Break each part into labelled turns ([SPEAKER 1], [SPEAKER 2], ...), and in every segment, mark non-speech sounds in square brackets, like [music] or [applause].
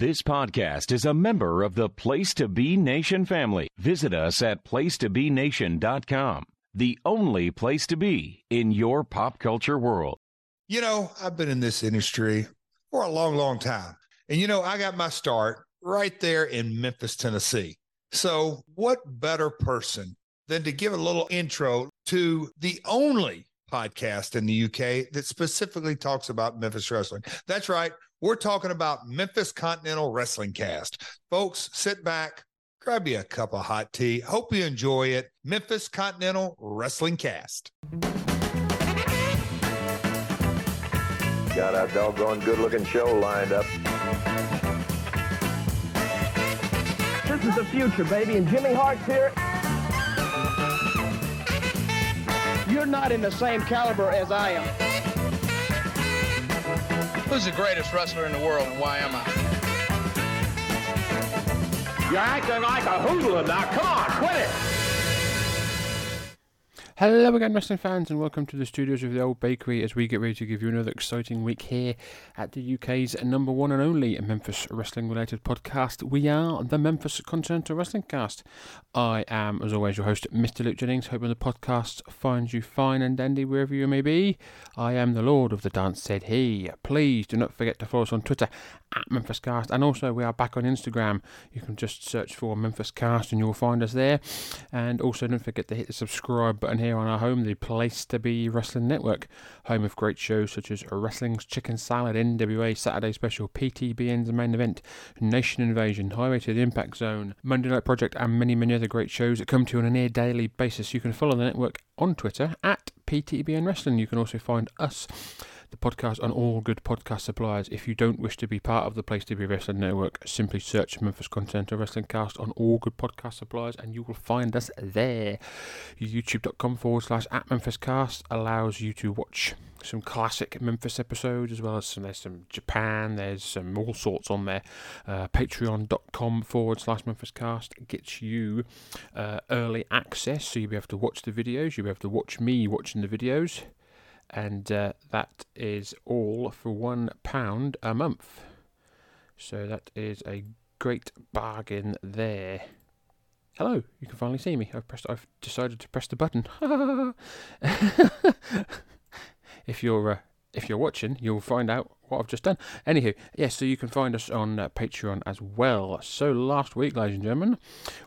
[SPEAKER 1] This podcast is a member of the Place to Be Nation family. Visit us at placetobenation.com, the only place to be in your pop culture world.
[SPEAKER 2] You know, I've been in this industry for a long, long time. And, you know, I got my start right there in Memphis, Tennessee. So, what better person than to give a little intro to the only podcast in the UK that specifically talks about Memphis wrestling? That's right. We're talking about Memphis Continental Wrestling Cast. Folks, sit back, grab you a cup of hot tea. Hope you enjoy it. Memphis Continental Wrestling Cast.
[SPEAKER 3] Got a doggone good looking show lined up.
[SPEAKER 4] This is the future, baby, and Jimmy Hart's here. You're not in the same caliber as I am.
[SPEAKER 5] Who's the greatest wrestler in the world and why am I?
[SPEAKER 4] You're acting like a hoodlum now. Come on, quit it.
[SPEAKER 6] Hello again, wrestling fans, and welcome to the studios of the Old Bakery as we get ready to give you another exciting week here at the UK's number one and only Memphis wrestling related podcast. We are the Memphis Continental Wrestling Cast. I am, as always, your host, Mr. Luke Jennings, hoping the podcast finds you fine and dandy wherever you may be. I am the Lord of the Dance, said he. Please do not forget to follow us on Twitter at Memphis Cast, and also we are back on Instagram. You can just search for Memphis Cast and you'll find us there. And also don't forget to hit the subscribe button here on our home, the place to be Wrestling Network, home of great shows such as Wrestling's Chicken Salad, NWA Saturday Special, PTBN's Main Event, Nation Invasion, Highway to the Impact Zone, Monday Night Project, and many, many other great shows that come to you on a near daily basis. You can follow the network on Twitter at PTBN Wrestling. You can also find us the podcast on all good podcast suppliers. If you don't wish to be part of the Place to Be Wrestling Network, simply search Memphis Continental Wrestling Cast on all good podcast suppliers and you will find us there. YouTube.com forward slash at Memphis Cast allows you to watch some classic Memphis episodes as well as some there's some Japan, there's some all sorts on there. Uh, Patreon.com forward slash Memphis Cast gets you uh, early access, so you'll be able to watch the videos, you'll be able to watch me watching the videos and uh, that is all for one pound a month. So that is a great bargain there. Hello, you can finally see me. I've pressed. I've decided to press the button. [laughs] if you're uh, if you're watching, you'll find out what I've just done. Anywho, yes, so you can find us on uh, Patreon as well. So last week, ladies and gentlemen,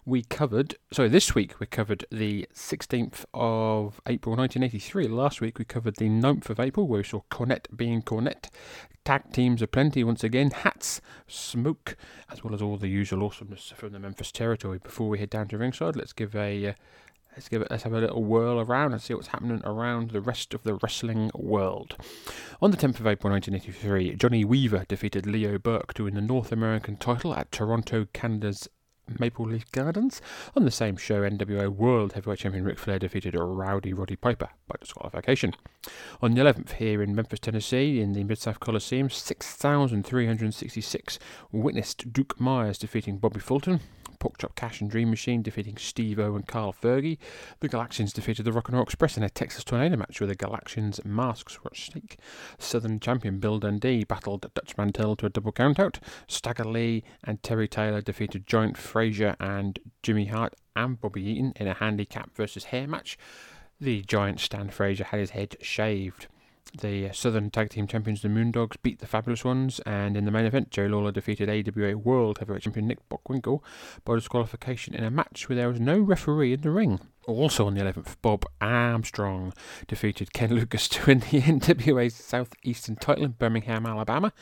[SPEAKER 6] we covered, sorry, this week we covered the 16th of April 1983. Last week we covered the 9th of April, where we saw Cornette being Cornette. Tag teams aplenty once again, hats, smoke, as well as all the usual awesomeness from the Memphis territory. Before we head down to ringside, let's give a. Uh, Let's give it. Let's have a little whirl around and see what's happening around the rest of the wrestling world. On the 10th of April 1983, Johnny Weaver defeated Leo Burke to win the North American title at Toronto, Canada's Maple Leaf Gardens. On the same show, NWA World Heavyweight Champion Ric Flair defeated Rowdy Roddy Piper by disqualification. On the 11th, here in Memphis, Tennessee, in the Mid South Coliseum, 6,366 witnessed Duke Myers defeating Bobby Fulton. Porkchop Cash and Dream Machine defeating Steve O and Carl Fergie. The Galaxians defeated the Rock and Roll Express in a Texas Tornado match where the Galaxians' masks were at stake. Southern champion Bill Dundee battled Dutch Mantel to a double countout. Stagger Lee and Terry Taylor defeated Giant Frazier and Jimmy Hart and Bobby Eaton in a handicap versus hair match. The Giant Stan Frazier had his head shaved. The Southern Tag Team Champions, the Moondogs, beat the Fabulous Ones, and in the main event, Joe Lawler defeated AWA World Heavyweight Champion Nick Bockwinkel by disqualification in a match where there was no referee in the ring. Also on the 11th, Bob Armstrong defeated Ken Lucas to win the [laughs] NWA Southeastern title in Birmingham, Alabama.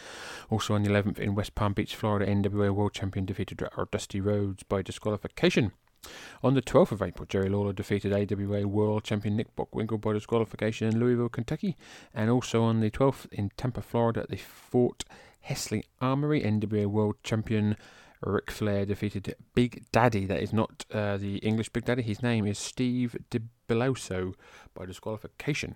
[SPEAKER 6] Also on the 11th, in West Palm Beach, Florida, NWA World Champion defeated Dusty Rhodes by disqualification. On the 12th of April, Jerry Lawler defeated AWA World Champion Nick Bockwinkel by disqualification in Louisville, Kentucky. And also on the 12th in Tampa, Florida, at the Fort Hesterly Armory, NWA World Champion Ric Flair defeated Big Daddy. That is not uh, the English Big Daddy. His name is Steve DiBeloso by disqualification.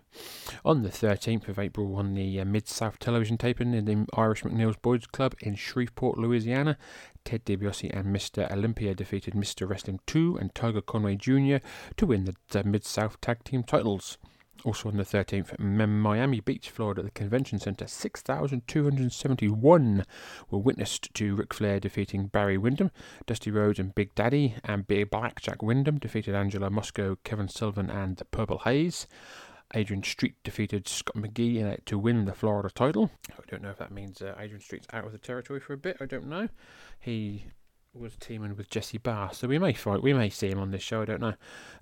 [SPEAKER 6] On the 13th of April, on the uh, Mid South television taping in the Irish McNeil's Boys Club in Shreveport, Louisiana, Ted DiBiase and Mr. Olympia defeated Mr. Wrestling 2 and Tiger Conway Jr. to win the, the Mid South Tag Team titles. Also on the 13th, Miami Beach, Florida, at the Convention Center, 6,271 were witnessed to Ric Flair defeating Barry Windham, Dusty Rhodes and Big Daddy, and Big Black Jack Wyndham defeated Angelo Mosca, Kevin Sullivan, and the Purple Haze. Adrian Street defeated Scott McGhee uh, to win the Florida title. I don't know if that means uh, Adrian Street's out of the territory for a bit. I don't know. He was teaming with Jesse Barr, so we may fight. We may see him on this show. I don't know.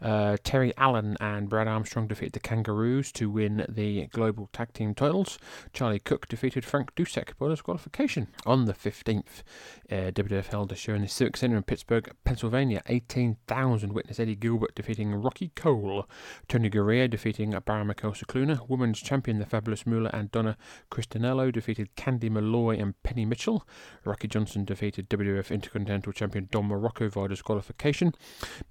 [SPEAKER 6] Uh, Terry Allen and Brad Armstrong defeated the Kangaroos to win the global tag team titles. Charlie Cook defeated Frank Dusek by disqualification on the 15th. Uh, WWF held a show in the Civic Center in Pittsburgh, Pennsylvania. 18,000 witness Eddie Gilbert defeating Rocky Cole. Tony Garea defeating Baramiko Cluna. Women's champion the Fabulous Moolah and Donna Christanello defeated Candy Malloy and Penny Mitchell. Rocky Johnson defeated WWF Intercontinental Champion Don Muraco via disqualification.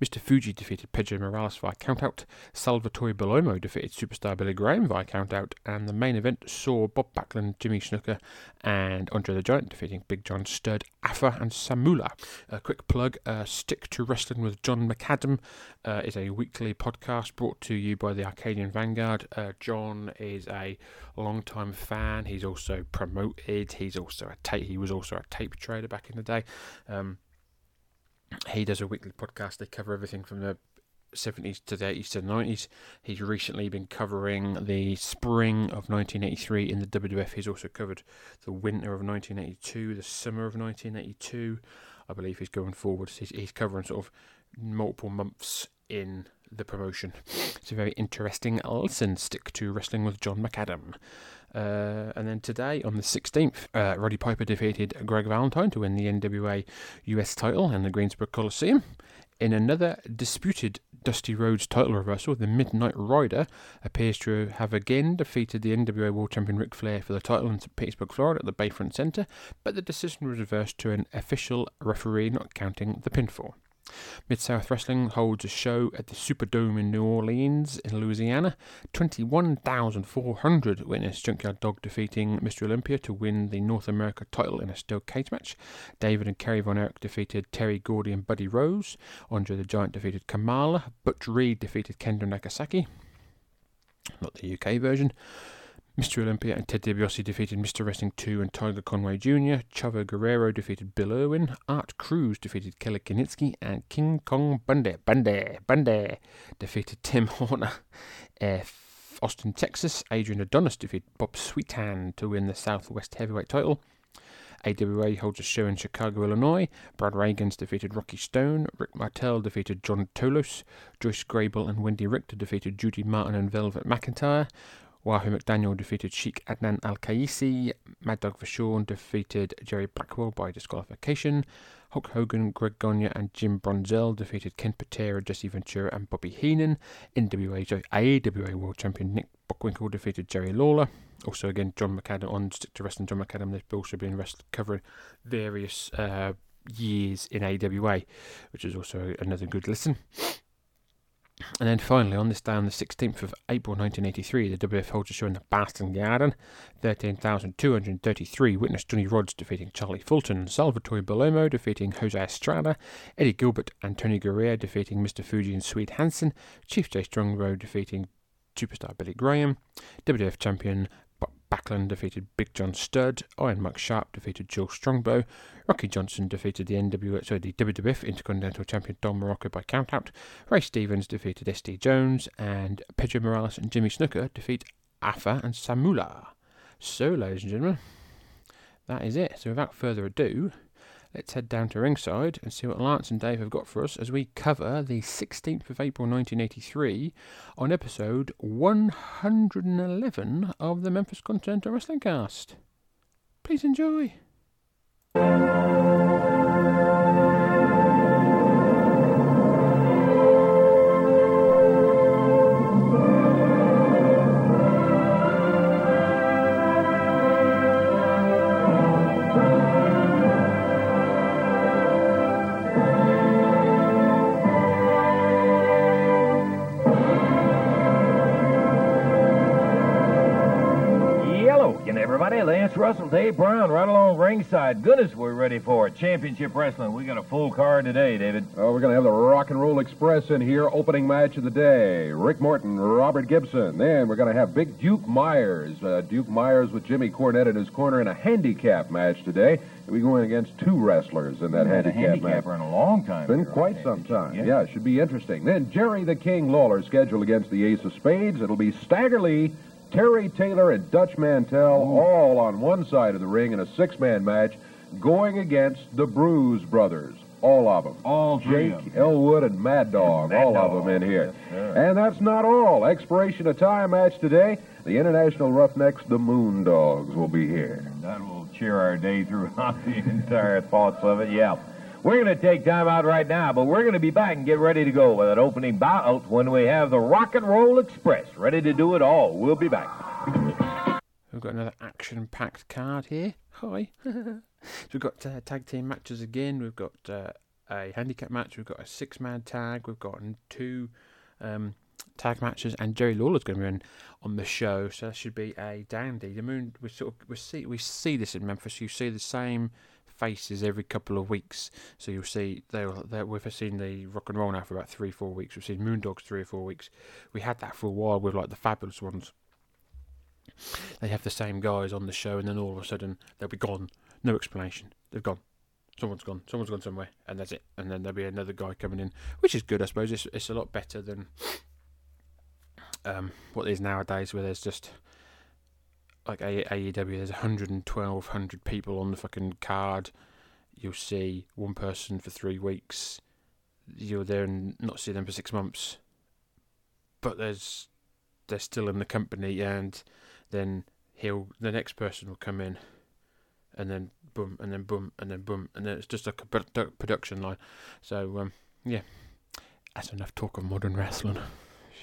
[SPEAKER 6] Mr. Fuji defeated Pedro Morales via countout. Salvatore Bellomo defeated superstar Billy Graham via countout. And the main event saw Bob Backlund, Jimmy Snuka, and Andre the Giant defeating Big John Studd, Afa, and Samula. A quick plug uh, Stick to Wrestling with John McAdam uh, is a weekly podcast brought to you by the Arcadian Vanguard. Uh, John is a long-time fan. He's also promoted. He's also a tape. He was also a tape trader back in the day. Um, he does a weekly podcast. They cover everything from the 70s to the 80s to the 90s. He's recently been covering the spring of 1983 in the WWF. He's also covered the winter of 1982, the summer of 1982. I believe he's going forward. He's, he's covering sort of multiple months in the promotion. It's a very interesting listen. Stick to wrestling with John McAdam. Uh, and then today, on the 16th, uh, Roddy Piper defeated Greg Valentine to win the NWA US title in the Greensboro Coliseum. In another disputed Dusty Rhodes title reversal, the Midnight Rider appears to have again defeated the NWA World Champion Ric Flair for the title in St. Petersburg, Florida at the Bayfront Center, but the decision was reversed to an official referee not counting the pinfall. Mid South Wrestling holds a show at the Superdome in New Orleans, in Louisiana. 21,400 witnessed Junkyard Dog defeating Mr. Olympia to win the North America title in a steel cage match. David and Kerry Von Erich defeated Terry Gordy and Buddy Rose. Andre the Giant defeated Kamala. Butch Reed defeated Kendo Nagasaki. Not the UK version. Mr. Olympia and Ted DiBiase defeated Mr. Wrestling 2 and Tiger Conway Jr. Chavo Guerrero defeated Bill Irwin. Art Cruz defeated Kelly Kiniski. And King Kong Bundy, Bundy, Bundy defeated Tim [laughs] Horner. Uh, Austin, Texas, Adrian Adonis defeated Bob Sweetan to win the Southwest Heavyweight title. AWA holds a show in Chicago, Illinois. Brad Rheingans defeated Rocky Stone. Rick Martel defeated John Tolos. Joyce Grable and Wendi Richter defeated Judy Martin and Velvet McIntyre. Wahoo McDaniel defeated Sheikh Adnan Al Qaisi. Mad Dog Vachon defeated Jerry Blackwell by disqualification. Hulk Hogan, Greg Gagne, and Jim Brunzell defeated Ken Patera, Jesse Ventura, and Bobby Heenan. NWA AWA World Champion Nick Bockwinkel defeated Jerry Lawler. Also, again, John McAdam on Stick to Wrestling. John McAdam, they've also been wrestling, covering various uh, years in AWA, which is also another good listen. And then finally, on this day, on the 16th of April 1983, the WF holds a show in the Boston Garden. 13,233 witnessed Johnny Rodz defeating Charlie Fulton, Salvatore Bellomo defeating Jose Estrada, Eddie Gilbert and Tony Garea defeating Mr. Fuji and Swede Hanson, Chief Jay Strongbow defeating superstar Billy Graham, WWF champion Backlund defeated Big John Studd. Iron Mike Sharp defeated Joe Strongbow. Rocky Johnson defeated the NWA, sorry, the WWF Intercontinental Champion Don Muraco by countout. Ray Stevens defeated SD Jones, and Pedro Morales and Jimmy Snuka defeat Afa and Samula. So, ladies and gentlemen, that is it. So, without further ado, let's head down to ringside and see what Lance and Dave have got for us as we cover the 16th of April 1983 on episode 111 of the Memphis Continental Wrestling Cast. Please enjoy.
[SPEAKER 7] Everybody. Lance Russell, Dave Brown, right along ringside. Goodness, we're ready for it. Championship Wrestling. We got a full card today, David.
[SPEAKER 8] Oh, we're going to have the Rock and Roll Express in here, opening match of the day. Rick Morton, Robert Gibson. Then we're going to have Big Duke Myers. Uh, Duke Myers with Jimmy Cornette in his corner in a handicap match today. We're going against two wrestlers in that
[SPEAKER 7] We've had a
[SPEAKER 8] handicap match.
[SPEAKER 7] in a long time.
[SPEAKER 8] Been quite some time.
[SPEAKER 7] Yeah.
[SPEAKER 8] Yeah, it should be interesting. Then Jerry the King Lawler scheduled against the Ace of Spades. It'll be Stagger Lee, Terry Taylor, and Dutch Mantell all on one side of the ring in a six-man match going against the Bruise Brothers. All of them.
[SPEAKER 7] All three
[SPEAKER 8] Jake,
[SPEAKER 7] of 'em.
[SPEAKER 8] Elwood, and Mad Dog.
[SPEAKER 7] Mad
[SPEAKER 8] all
[SPEAKER 7] Dog.
[SPEAKER 8] of them in here.
[SPEAKER 7] Yes, sir.
[SPEAKER 8] and that's not all. Expiration of time match today. The International Roughnecks, the Moon Dogs, will be here.
[SPEAKER 7] That will cheer our day throughout [laughs] the entire thoughts of it. Yeah. We're going to take time out right now, but we're going to be back and get ready to go with an opening bout when we have the Rock and Roll Express ready to do it all. We'll be back.
[SPEAKER 6] We've got another action-packed card here. Hi. [laughs] so we've got uh, tag team matches again. We've got uh, a handicap match. We've got a six-man tag. We've got two um, tag matches, and Jerry Lawler's going to be in on the show. So that should be a dandy. The moon. We sort of we see we see this in Memphis. You see the same faces every couple of weeks. So you'll see they we've seen the rock and roll now for about three four weeks. We've seen Moondogs three or four weeks. We had that for a while with like the fabulous ones they have the same guys on the show, and then all of a sudden they'll be gone. No explanation. They've gone. Someone's gone. Someone's gone somewhere, and that's it. And then there'll be another guy coming in, which is good, I suppose. It's it's a lot better than um, what is nowadays, where there's just like AEW. There's 112, 100 people on the fucking card. You'll see one person for three weeks. You're there and not see them for six months. But there's they're still in the company, and then he'll the next person will come in, and then boom, and then boom, and then boom, and then it's just like a produ- production line. So um, yeah, that's enough talk of modern wrestling.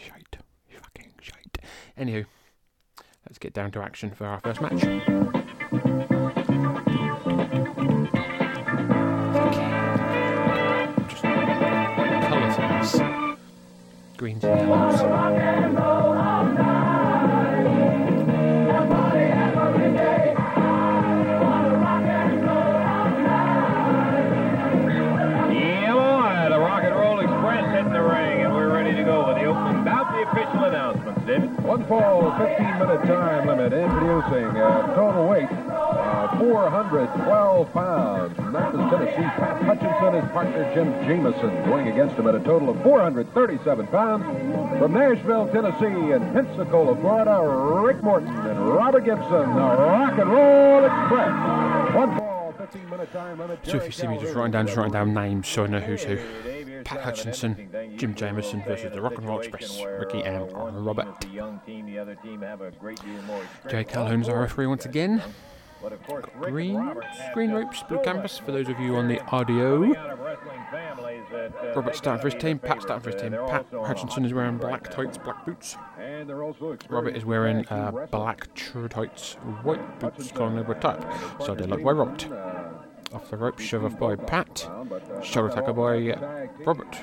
[SPEAKER 6] Shite, fucking shite. Anywho, let's get down to action for our first match. Just colour. Greens and yellows.
[SPEAKER 8] One fall, 15 minute time limit. Introducing a total weight uh, 412 pounds. Memphis, Tennessee, Pat Hutchinson, his partner Jim Jameson, going against him at a total of 437 pounds. From Nashville, Tennessee, and Pensacola, Florida, Rick Morton and Robert Gibson, the Rock and Roll Express. One fall, 15 minute time limit.
[SPEAKER 6] So if you see me just writing down, just writing down names so I know who's who. Pat Hutchinson, Jim Jameson versus the Rock and Roll Express, Ricky and Robert. Jay Calhoun's our referee once again. Green, green ropes, blue canvas for those of you on the audio. Robert starting for his team, Pat starting for his team. Pat Hutchinson is wearing black tights, black boots. Robert is wearing uh, black true tights, white boots, calling over type. So they look by Robert. Off the rope, shove off by Pat. Shoulder tackle by Robert.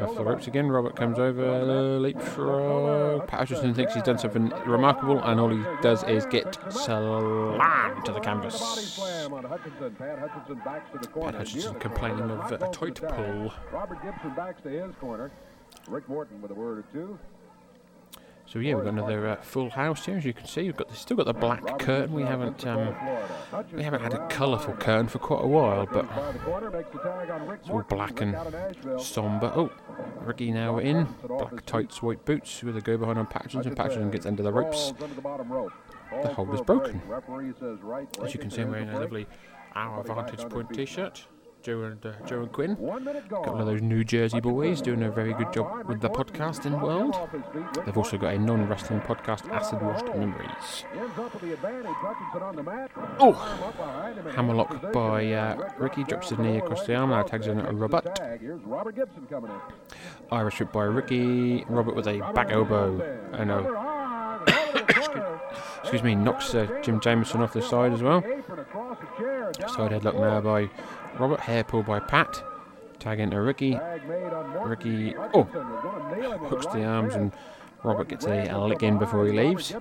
[SPEAKER 6] Off the ropes again, Robert comes over, leapfrog. Pat Hutchinson thinks he's done something remarkable, and all he does is get slammed to the canvas. Pat Hutchinson complaining of a tight pull.
[SPEAKER 8] Rick Morton with a word or two.
[SPEAKER 6] So yeah, we've got another uh, full house here, as you can see. We've got still got the black curtain. We haven't um, we haven't had a colourful curtain for quite a while, but it's all black and somber. Oh, Ricky now in black tights, white boots with a go behind on Patterson. And Patterson gets under the ropes. The hold is broken. As you can see, I'm wearing a lovely Our Vantage Point T-shirt. Joe and uh, Joe and Quinn, got one of those New Jersey boys doing a very good job with the podcasting world. They've also got a non-wrestling podcast, Acid Washed Memories. Oh, hammerlock by uh, Ricky drops his knee across the arm. Now tags in Robert.
[SPEAKER 8] Robert Gibson coming in.
[SPEAKER 6] Irish whip by Ricky. Robert with a back elbow. I know. [coughs] Excuse me, knocks uh, Jim Jameson off the side as well. Side headlock now by Robert. Hair pull by Pat. Tag into Ricky. Ricky, oh, hooks the arms and Robert gets a, a lick in before he leaves.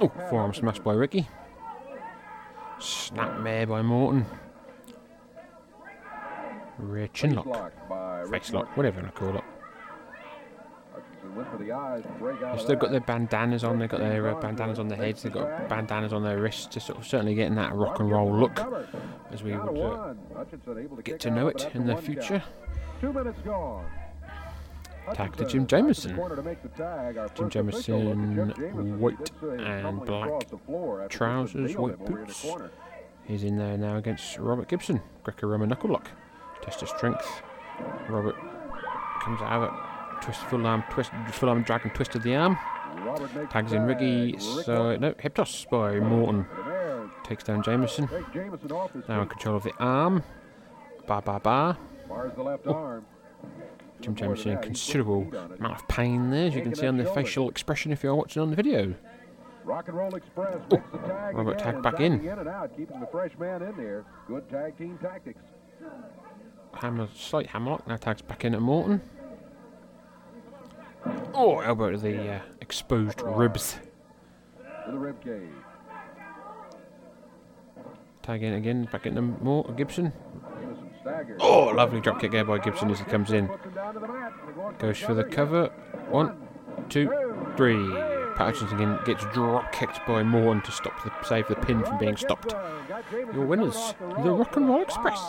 [SPEAKER 6] Oh, forearm smash by Ricky. Snap mare by Morton. Rear chin lock.
[SPEAKER 8] Lock
[SPEAKER 6] Face lock, whatever you want to call it.
[SPEAKER 8] Hutchinson went for the eyes to break out
[SPEAKER 6] They've still got their bandanas on, they've got their uh, bandanas on their heads, they've got bandanas on their wrists, just sort of certainly getting that rock and roll look as we would uh,
[SPEAKER 8] one. Hutchinson able to
[SPEAKER 6] get to know it in the future.
[SPEAKER 8] count. Two minutes gone.
[SPEAKER 6] Tag to Jim Jameson.
[SPEAKER 8] corner to make the tag. Our
[SPEAKER 6] Jim
[SPEAKER 8] first official look at Jim
[SPEAKER 6] Jameson, white
[SPEAKER 8] He did say
[SPEAKER 6] and black
[SPEAKER 8] across the floor after just
[SPEAKER 6] trousers, white
[SPEAKER 8] him over in the
[SPEAKER 6] boots. He's in there now against Robert Gibson. Greco-Roman knuckle lock. Test of strength. Robert comes out of it. Twist full arm, twist full arm dragon twist of the arm. Tags in
[SPEAKER 8] tag.
[SPEAKER 6] Riggy.
[SPEAKER 8] Rick
[SPEAKER 6] So no hip toss by Morton. Takes down Jameson.
[SPEAKER 8] Take Jameson off his
[SPEAKER 6] Now in control of the arm. Ba ba ba.
[SPEAKER 8] Bars the left oh. arm.
[SPEAKER 6] Jim Jameson in
[SPEAKER 8] that, he put
[SPEAKER 6] considerable
[SPEAKER 8] his feet on it.
[SPEAKER 6] amount of pain there, as you can see on the facial expression if you're watching on the video.
[SPEAKER 8] Rock and Roll Express oh, makes the tag
[SPEAKER 6] Robert
[SPEAKER 8] again
[SPEAKER 6] tagged back in.
[SPEAKER 8] in and out, keeping the fresh man in there. Good tag team tactics.
[SPEAKER 6] Hammer, slight hammerlock. Now tags back in at Morton. Oh, elbow to the uh, exposed ribs.
[SPEAKER 8] To the rib cage.
[SPEAKER 6] Tag in again, back into more. Gibson. Oh, lovely drop kick there by Gibson as he comes in.
[SPEAKER 8] Puts him down to the mat. They're going
[SPEAKER 6] Goes for the cover. One, two, three. Pat Hutchinson again gets drop kicked by Morton to stop the save the pin from being stopped. Your winners, the Rock and Roll Express.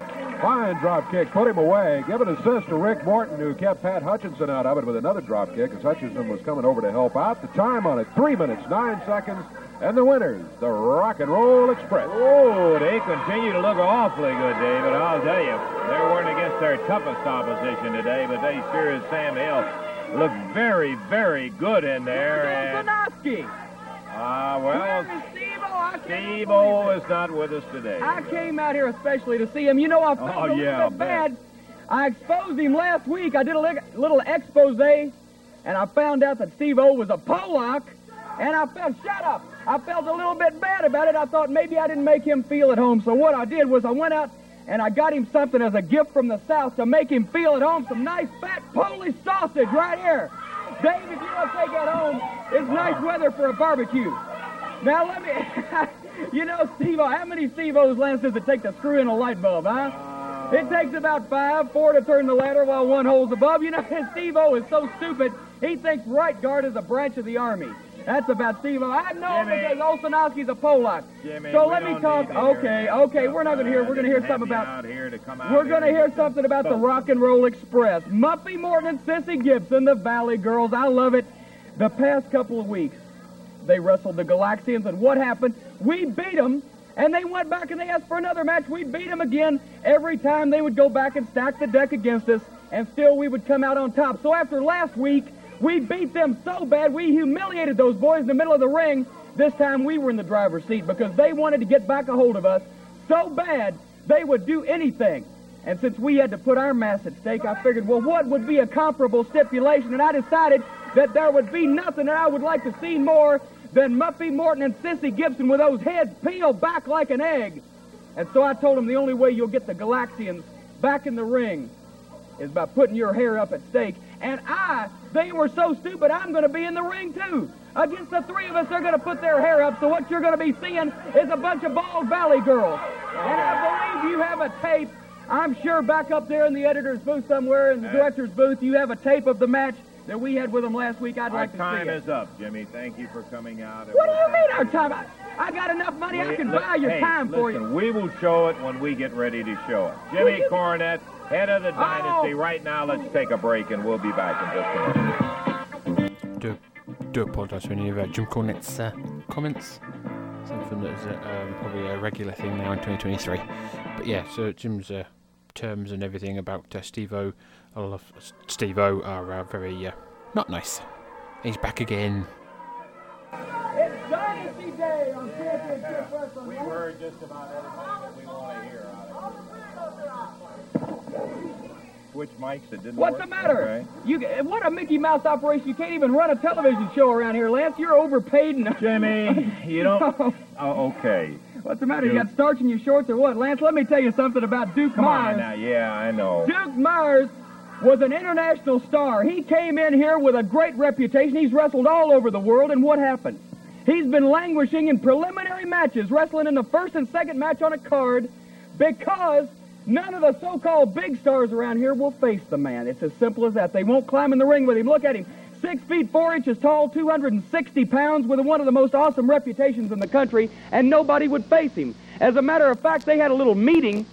[SPEAKER 8] Fine drop kick. Fine drop kick. Put him away. Give an assist to Rick Morton, who kept Pat Hutchinson out of it with another drop kick as Hutchinson was coming over to help out. The time on it, three minutes, nine seconds. And the winners, the Rock and Roll Express.
[SPEAKER 7] Oh, they continue to look awfully good, David. I'll tell you. They weren't against their toughest opposition today, but they sure as Sam Hill look very, very good in there. And,
[SPEAKER 4] Olsonoski.
[SPEAKER 7] ah, well,
[SPEAKER 4] Steve-O, Oh, I
[SPEAKER 7] Steve O is not with us today.
[SPEAKER 4] I came out here especially to see him. You know, I felt
[SPEAKER 7] Oh,
[SPEAKER 4] a little
[SPEAKER 7] yeah,
[SPEAKER 4] bit bad. I exposed him last week. I did a li- little expose, and I found out that Steve O was a Pollock, and I felt, shut up, I felt a little bit bad about it. I thought maybe I didn't make him feel at home. So what I did was I went out and I got him something as a gift from the South to make him feel at home. Some nice fat Polish sausage right here. Dave, if you want to take that home, it's nice weather for a barbecue. Now let me, [laughs] you know, Steve-O, how many Steve-O's, Lance, does it take to screw in a light bulb, huh? It takes about five, four to turn the ladder while one holds above. You know, [laughs] and Steve-O is so stupid, he thinks right guard is a branch of the Army. That's about Steve-O. I know
[SPEAKER 7] Jimmy.
[SPEAKER 4] because Olsonoski's a Polak.
[SPEAKER 7] Jimmy,
[SPEAKER 4] so let me talk. Okay, okay, we're not going to hear. We're going to hear something about.
[SPEAKER 7] here to come out
[SPEAKER 4] We're going to hear something about the. Rock and Roll Express. Muffy Morton and Sissy Gibson, the Valley Girls. I love it. The past couple of weeks, they wrestled the Galaxians, and what happened? We beat them, and they went back and they asked for another match. We beat them again. Every time they would go back and stack the deck against us, and still we would come out on top. So after last week, we beat them so bad, we humiliated those boys in the middle of the ring. This time we were in the driver's seat because they wanted to get back a hold of us so bad they would do anything. And since we had to put our mass at stake, I figured, well, what would be a comparable stipulation? And I decided that there would be nothing that I would like to see more than Muffy Morton and Sissy Gibson with those heads peeled back like an egg. And so I told them the only way you'll get the Galaxians back in the ring is by putting your hair up at stake. And I, they were so stupid, I'm going to be in the ring too. Against the three of us, they're going to put their hair up. So what you're going to be seeing is a bunch of bald valley girls. And I believe you have a tape. I'm sure back up there in the editor's booth somewhere, in the director's booth, you have a tape of the match that we had with them last week. I'd
[SPEAKER 7] Our
[SPEAKER 4] like to
[SPEAKER 7] time
[SPEAKER 4] see it.
[SPEAKER 7] is up, Jimmy. Thank you for coming out.
[SPEAKER 4] What do you mean our time? I, I got enough money. I can
[SPEAKER 7] Li-
[SPEAKER 4] buy your
[SPEAKER 7] hey,
[SPEAKER 4] time for
[SPEAKER 7] listen,
[SPEAKER 4] you.
[SPEAKER 7] We will show it when we get ready to show it. Jimmy
[SPEAKER 4] you-
[SPEAKER 7] Cornette, head of the dynasty.
[SPEAKER 4] Oh.
[SPEAKER 7] Right now, let's take a break and we'll be back in just a minute.
[SPEAKER 6] Do do apologise for any of uh, Jim Cornette's uh, comments. Something that is uh, um, probably a regular thing now in 2023. But yeah, so Jim's uh, terms and everything about uh, Steve-O, I love Steve-O are uh, very uh, not nice. He's back again.
[SPEAKER 4] It's Dynasty Day on Championship Wrestling.
[SPEAKER 7] We've heard just about everything that we want to hear out of it. Switch mics, it didn't
[SPEAKER 4] What's
[SPEAKER 7] work?
[SPEAKER 4] the matter?
[SPEAKER 7] Okay.
[SPEAKER 4] You what a Mickey Mouse operation! You can't even run a television show around here, Lance. You're overpaid. And
[SPEAKER 7] Jimmy, [laughs] you don't. Oh, okay.
[SPEAKER 4] What's the matter? You got starch in your shorts or what, Lance? Let me tell you something about Duke
[SPEAKER 7] Come on now. Yeah, I know.
[SPEAKER 4] Duke Myers was an international star. He came in here with a great reputation. He's wrestled all over the world, and what happened? He's been languishing in preliminary matches, wrestling in the first and second match on a card because none of the so-called big stars around here will face the man. It's as simple as that. They won't climb in the ring with him. Look at him. Six feet four inches tall, 260 pounds, with one of the most awesome reputations in the country, and nobody would face him. As a matter of fact, they had a little meeting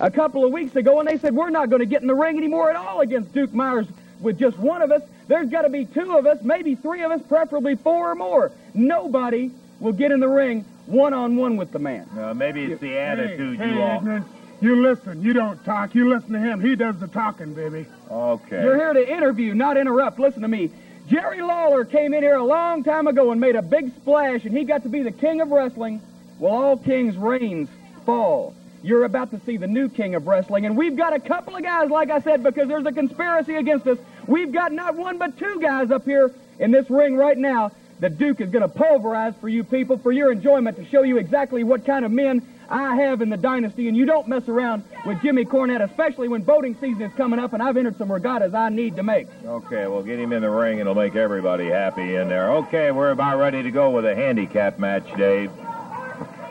[SPEAKER 4] a couple of weeks ago, and they said, We're not going to get in the ring anymore at all against Duke Myers with just one of us. There's got to be two of us, maybe three of us, preferably four or more. Nobody will get in the ring one on one with the man.
[SPEAKER 7] Uh, maybe it's the attitude
[SPEAKER 9] hey,
[SPEAKER 7] you all.
[SPEAKER 9] ignorant. You listen. You don't talk. You listen to him. He does the talking, baby.
[SPEAKER 7] Okay.
[SPEAKER 4] You're here to interview, not interrupt. Listen to me. Jerry Lawler came in here a long time ago and made a big splash, and he got to be the king of wrestling. Well, all kings' reigns fall. You're about to see the new king of wrestling, and we've got a couple of guys, like I said, because there's a conspiracy against us. We've got not one but two guys up here in this ring right now. The Duke is going to pulverize for you people, for your enjoyment, to show you exactly what kind of men I have in the dynasty, and you don't mess around with Jimmy Cornette, especially when boating season is coming up, and I've entered some regattas I need to make.
[SPEAKER 7] Okay, well, get him in the ring. And it'll make everybody happy in there. Okay, we're about ready to go with a handicap match, Dave.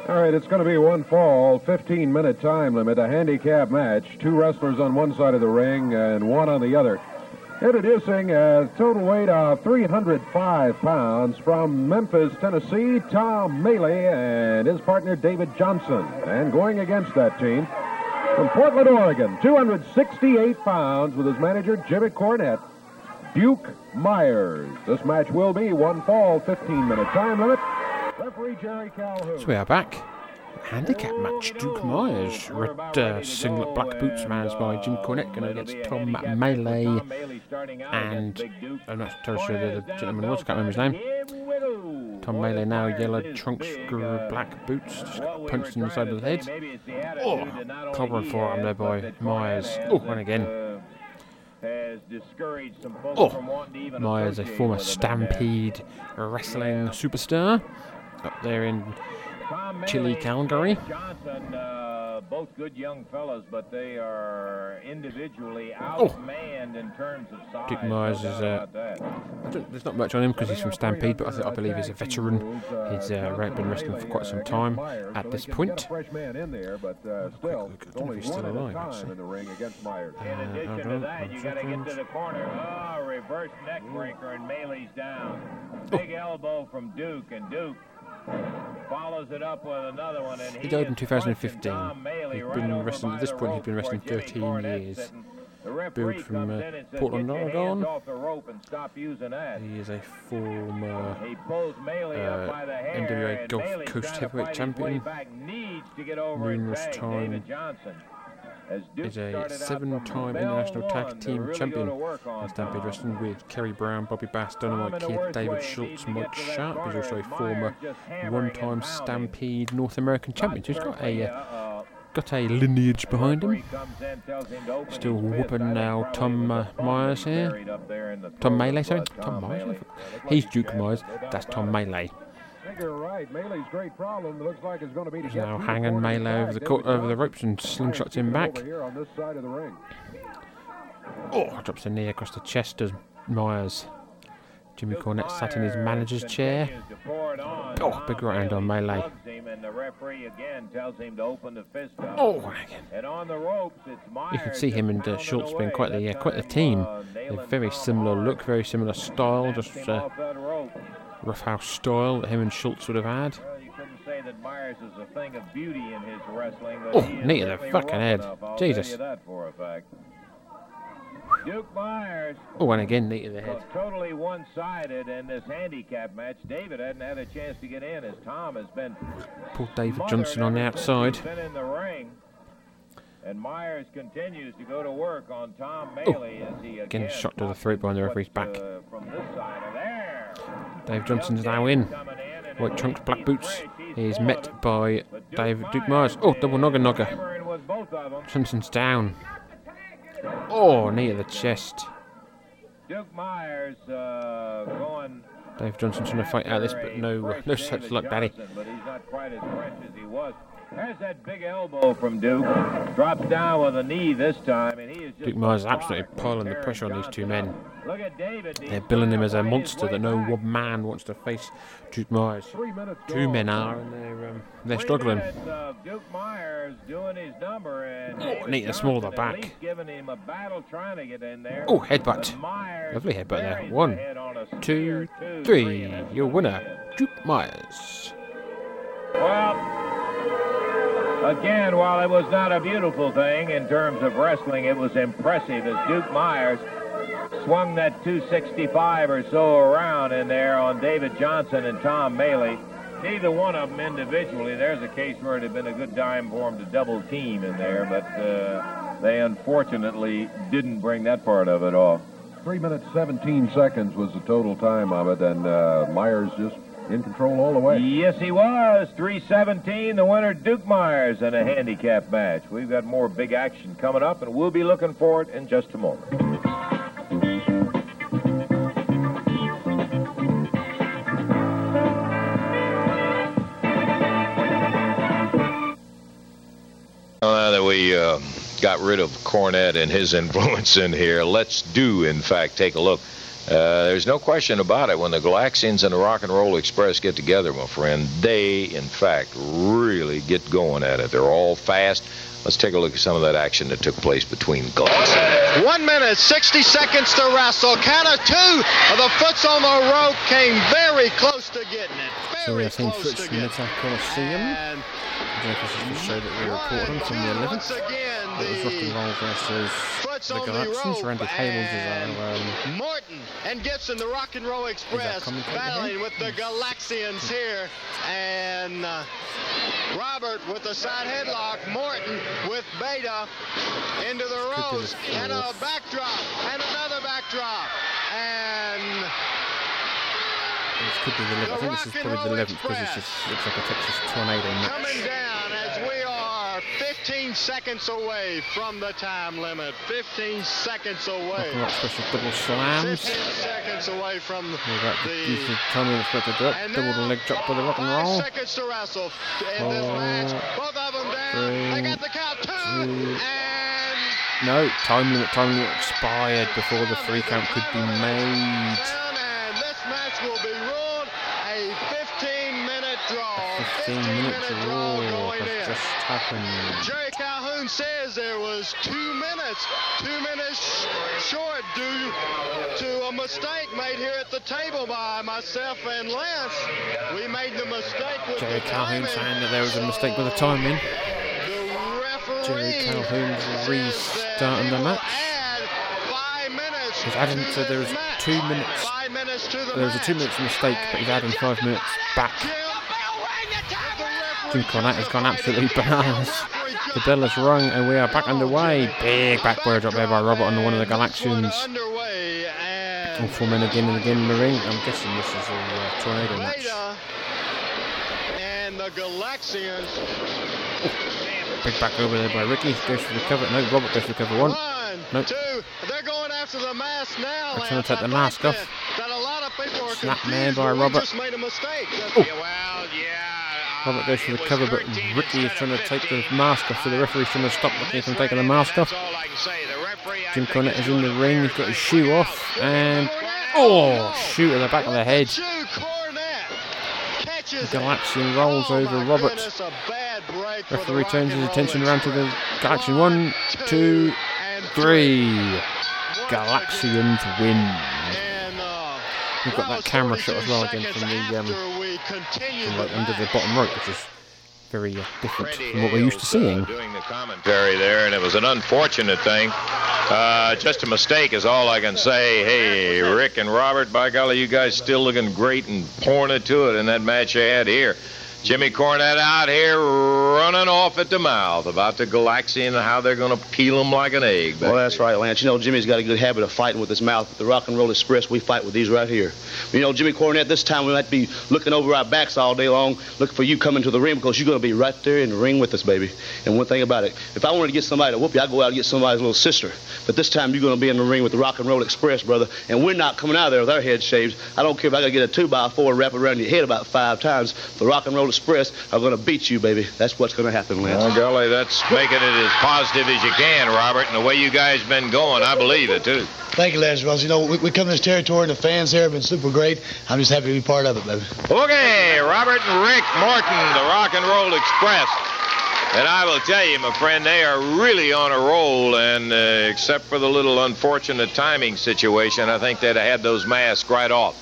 [SPEAKER 8] All right, it's going to be one fall, 15 minute time limit, a handicap match. Two wrestlers on one side of the ring and one on the other. Introducing a total weight of 305 pounds from Memphis, Tennessee, Tom Maley and his partner David Johnson. And going against that team from Portland, Oregon, 268 pounds with his manager Jimmy Cornette, Duke Myers. This match will be one fall, 15 minute time limit.
[SPEAKER 6] So we are back. Handicap match. Duke Myers, red uh, singlet, black boots, managed by Jim Cornette, going against Tom Melee. And I'm not entirely sure who the gentleman was, I can't remember his name. Tom Melee now, yellow trunks, black boots, just punched in the side of the head. Oh, clobbering forearm there by Myers. Oh, and again. Oh, Myers, a former Stampede wrestling superstar, up there in Chile, Calgary.
[SPEAKER 7] Johnson, uh, both good young fellas, but they are individually
[SPEAKER 6] Oh.
[SPEAKER 7] outmanned in terms of size.
[SPEAKER 6] Dick Myers is, uh. There's not much on him because he's from Stampede, but I, th- I believe he's a veteran. He's uh, been wrestling for quite some time at this point.
[SPEAKER 8] Fresh man in there, but uh, still,
[SPEAKER 6] I don't know if he's still
[SPEAKER 8] one at a
[SPEAKER 6] alive, actually.
[SPEAKER 8] in the ring against Myers.
[SPEAKER 7] In addition to that, you got to get to the corner. Oh, reverse neck breaker, and Melee's down. Big elbow from Duke, and Duke follows it up with another one. And
[SPEAKER 6] He died in 2015.
[SPEAKER 7] punching Tom Maley
[SPEAKER 6] He's
[SPEAKER 7] right
[SPEAKER 6] been
[SPEAKER 7] over
[SPEAKER 6] wrestling- at this point, he's been wrestling 13
[SPEAKER 7] Cornette
[SPEAKER 6] years.
[SPEAKER 7] referee
[SPEAKER 6] from, uh,
[SPEAKER 7] in and says,
[SPEAKER 6] Portland,
[SPEAKER 7] "Get your hands
[SPEAKER 6] Oregon."
[SPEAKER 7] off the rope and stop using that.
[SPEAKER 6] He is a former
[SPEAKER 7] He pulls Maley
[SPEAKER 6] Uh,
[SPEAKER 7] up by the hair,
[SPEAKER 6] NWA Gulf Coast Heavyweight
[SPEAKER 7] fight his way
[SPEAKER 6] Champion.
[SPEAKER 7] back, needs to
[SPEAKER 6] Numerous time- is a seven-time international tag team
[SPEAKER 7] really
[SPEAKER 6] champion
[SPEAKER 7] to work on
[SPEAKER 6] in Stampede. Wrestling with Kerry Brown, Bobby Bass, Dynamite Kid, David Schultz, Mike
[SPEAKER 7] get to that
[SPEAKER 6] Sharp. He's also a former
[SPEAKER 7] Myers just hammering and
[SPEAKER 6] one-time. Stampede North American champion. So he's got a uh,
[SPEAKER 7] uh,
[SPEAKER 6] got a lineage behind him.
[SPEAKER 7] referee comes in, tells him to open
[SPEAKER 6] Still whooping now Tom, uh, Myers here.
[SPEAKER 7] buried up there in the
[SPEAKER 6] Tom Melee, sorry. Tom Myers. He's Duke Myers. That's Tom Melee.
[SPEAKER 8] You're right. Melee's great problem looks like it's going to be to
[SPEAKER 6] now hanging Melee over the over the ropes and slingshots him back.
[SPEAKER 8] Over here on this side of the ring.
[SPEAKER 6] Oh, drops a knee across the chest of Myers. Jimmy
[SPEAKER 7] Duke
[SPEAKER 6] Cornette sat in his manager's chair.
[SPEAKER 7] continues to pour it.
[SPEAKER 6] Oh, big right hand on Melee.
[SPEAKER 7] him, and the referee again tells him to open the fist up.
[SPEAKER 6] Oh.
[SPEAKER 7] And on the ropes, it's
[SPEAKER 6] You can see him and uh, Schultz being quite the uh, quite the team.
[SPEAKER 7] uh,
[SPEAKER 6] They're very similar look, very similar style, just uh,
[SPEAKER 7] off that rope.
[SPEAKER 6] Roughhouse style that him and Schultz would have had.
[SPEAKER 7] Well, you couldn't say that Myers is a thing of beauty in his wrestling,
[SPEAKER 6] Oh, knee to the fucking head.
[SPEAKER 7] enough,
[SPEAKER 6] Jesus.
[SPEAKER 7] Tell you that for a fact. Duke Myers
[SPEAKER 6] Oh, and again knee to the head.
[SPEAKER 7] totally one-sided in this handicap match. David hadn't had a chance to get in as Tom has been
[SPEAKER 6] Poor David Johnson on the outside.
[SPEAKER 7] Been in the ring. And Myers continues to go to work on Tom Maley as he
[SPEAKER 6] Oh, Again,
[SPEAKER 7] again
[SPEAKER 6] shot to the throat behind the referee's back.
[SPEAKER 7] uh, from this side of there.
[SPEAKER 6] Dave Johnson's now in. White trunks, black boots. He's met by Dave Duke Myers. Oh, double nogger nogger.
[SPEAKER 7] Hammering with both of them.
[SPEAKER 6] Johnson's down. Oh, knee to the chest.
[SPEAKER 7] Duke Myers uh, going.
[SPEAKER 6] Dave Johnson trying to fight out this, but no, no such luck, Daddy.
[SPEAKER 7] But he's not quite as fresh as he was. There's that big elbow from Duke. Drops down with a knee this time, and he is just
[SPEAKER 6] Duke Myers is absolutely piling the pressure on these two men.
[SPEAKER 10] Look at David.
[SPEAKER 6] They're billing him as a monster that no one man wants to face. Duke Myers. Two men are, and they're um, they're struggling.
[SPEAKER 10] Uh, Duke Myers doing his number, and
[SPEAKER 6] Oh, neat and small the back.
[SPEAKER 10] Giving him a battle trying to get in there.
[SPEAKER 6] Oh, headbutt. Lovely headbutt there. One,
[SPEAKER 10] the head on a
[SPEAKER 6] two, three. Your winner, Duke Myers.
[SPEAKER 10] Well, again, while it was not a beautiful thing in terms of wrestling, it was impressive as Duke Myers swung that 265 or so around in there on David Johnson and Tom Maley. Neither one of them individually. There's a case where it had been a good time for them to double team in there, but uh, they unfortunately didn't bring that part of it off.
[SPEAKER 11] Three minutes, 17 seconds was the total time of it, and uh, Myers just in control all the way.
[SPEAKER 10] Yes, he was. 317, the winner, Duke Myers, in a handicap match. We've got more big action coming up, and we'll be looking for it in just a moment.
[SPEAKER 7] Now that we uh, got rid of Cornette and his [laughs] influence in here, let's do, in fact, take a look. Uh, there's no question about it. When the Galaxians and the Rock and Roll Express get together, my friend, they, in fact, really get going at it. They're all fast. Let's take a look at some of that action that took place between Galaxians.
[SPEAKER 12] One minute, 60 seconds to wrestle. Count of two. The foot's on the rope. Came very close to getting it.
[SPEAKER 6] Very So we are seeing footage from Mid-South Coliseum. I don't know if this is the show that we reported on from the 11th. It was Rock and Roll versus the Galaxians. Randy Hales is our um,
[SPEAKER 12] Morton and Gibson, the Rock and Roll Express, battling with the Galaxians here. And uh, Robert with the side headlock. Morton with Beta into the ropes. And a backdrop. And another backdrop. And
[SPEAKER 6] This could be the 11th. I think this is probably the 11th because it just looks like a Texas tornado
[SPEAKER 12] coming down as we are 15 seconds away from the time limit. 15 seconds away.
[SPEAKER 6] Special double slams.
[SPEAKER 12] 15 seconds away from
[SPEAKER 6] We're about
[SPEAKER 12] the
[SPEAKER 6] the time we expect to do it. Double the leg drop by the Rock and Roll.
[SPEAKER 12] seconds to wrestle in this match. Both of them down. they got the count two.
[SPEAKER 6] two,
[SPEAKER 12] and
[SPEAKER 6] No, time limit, time limit expired before the three count could be made.
[SPEAKER 12] down, and this match will be ruled a 15-minute draw.
[SPEAKER 6] 15 minute draw
[SPEAKER 12] going
[SPEAKER 6] has just happened.
[SPEAKER 12] Jerry Calhoun says there was two minutes, two minutes short due to a mistake made here at the table by myself and Lance. We made the mistake with
[SPEAKER 6] Jerry Calhoun saying that there was a mistake with the timing.
[SPEAKER 12] The
[SPEAKER 6] Jerry Calhoun's restarting the match.
[SPEAKER 12] minutes.
[SPEAKER 6] He's adding so there was two minutes.
[SPEAKER 12] Minutes the
[SPEAKER 6] There was a two minutes mistake, but he's adding five minutes back. Jim Cornette has gone absolutely bananas. The bell has rung and we are back underway. Big backward drop there by Robert on one of the Galaxians. All four men again and again in the ring. I'm guessing this is a uh, tornado match.
[SPEAKER 12] And the Galaxians.
[SPEAKER 6] Big back over there by Ricky. Goes for the cover. No, Robert goes for the cover. One.
[SPEAKER 12] No.
[SPEAKER 6] Nope.
[SPEAKER 12] Two. They're going after the mask now.
[SPEAKER 6] They're trying to take the mask off.
[SPEAKER 12] That, a lot of people are
[SPEAKER 6] Snap man by Robert.
[SPEAKER 12] just made a mistake.
[SPEAKER 6] Oh.
[SPEAKER 12] Well, yeah.
[SPEAKER 6] Robert goes for the cover, but Ricky is trying to take the mask off, so the referee's trying to stop Ricky from taking the mask off. Jim Cornette is in the ring, he's got his shoe off, and oh, shoot at the back of the head. Galaxian rolls over Robert. Referee turns his attention around to the Galaxian. One, two, three. Galaxians win. We've got that camera shot as well again from the um, from like under the bottom rope, which is very uh, different from what we're used to seeing.
[SPEAKER 7] Doing the commentary there, and it was an unfortunate thing. Uh, just a mistake is all I can say. Hey, Rick and Robert, by golly, you guys still looking great and pouring it to it in that match you had here. Jimmy Cornette out here running off at the mouth about the Galaxian and how they're going to peel him like an egg.
[SPEAKER 13] Well, that's right, Lance. You know, Jimmy's got a good habit of fighting with his mouth. The Rock and Roll Express, we fight with these right here. You know, Jimmy Cornette, this time we might be looking over our backs all day long, looking for you coming to the ring because you're going to be right there in the ring with us, baby. And one thing about it, if I wanted to get somebody to whoop you, I'd go out and get somebody's little sister. But this time you're going to be in the ring with the Rock and Roll Express, brother. And we're not coming out of there with our heads shaved. I don't care if I got to get a two by four wrap around your head about five times. The Rock and Roll Express are going to beat you, baby. That's what's going to happen, Lance.
[SPEAKER 7] Oh, golly, that's making it as positive as you can, Robert. And the way you guys been going, I believe it, too.
[SPEAKER 14] Thank you, Lance Ross. You know, we, we come to this territory, and the fans here have been super great. I'm just happy to be part of it, baby.
[SPEAKER 7] Okay, Robert and Rick Morton, the Rock and Roll Express. And I will tell you, my friend, they are really on a roll. And uh, except for the little unfortunate timing situation, I think they'd have had those masks right off.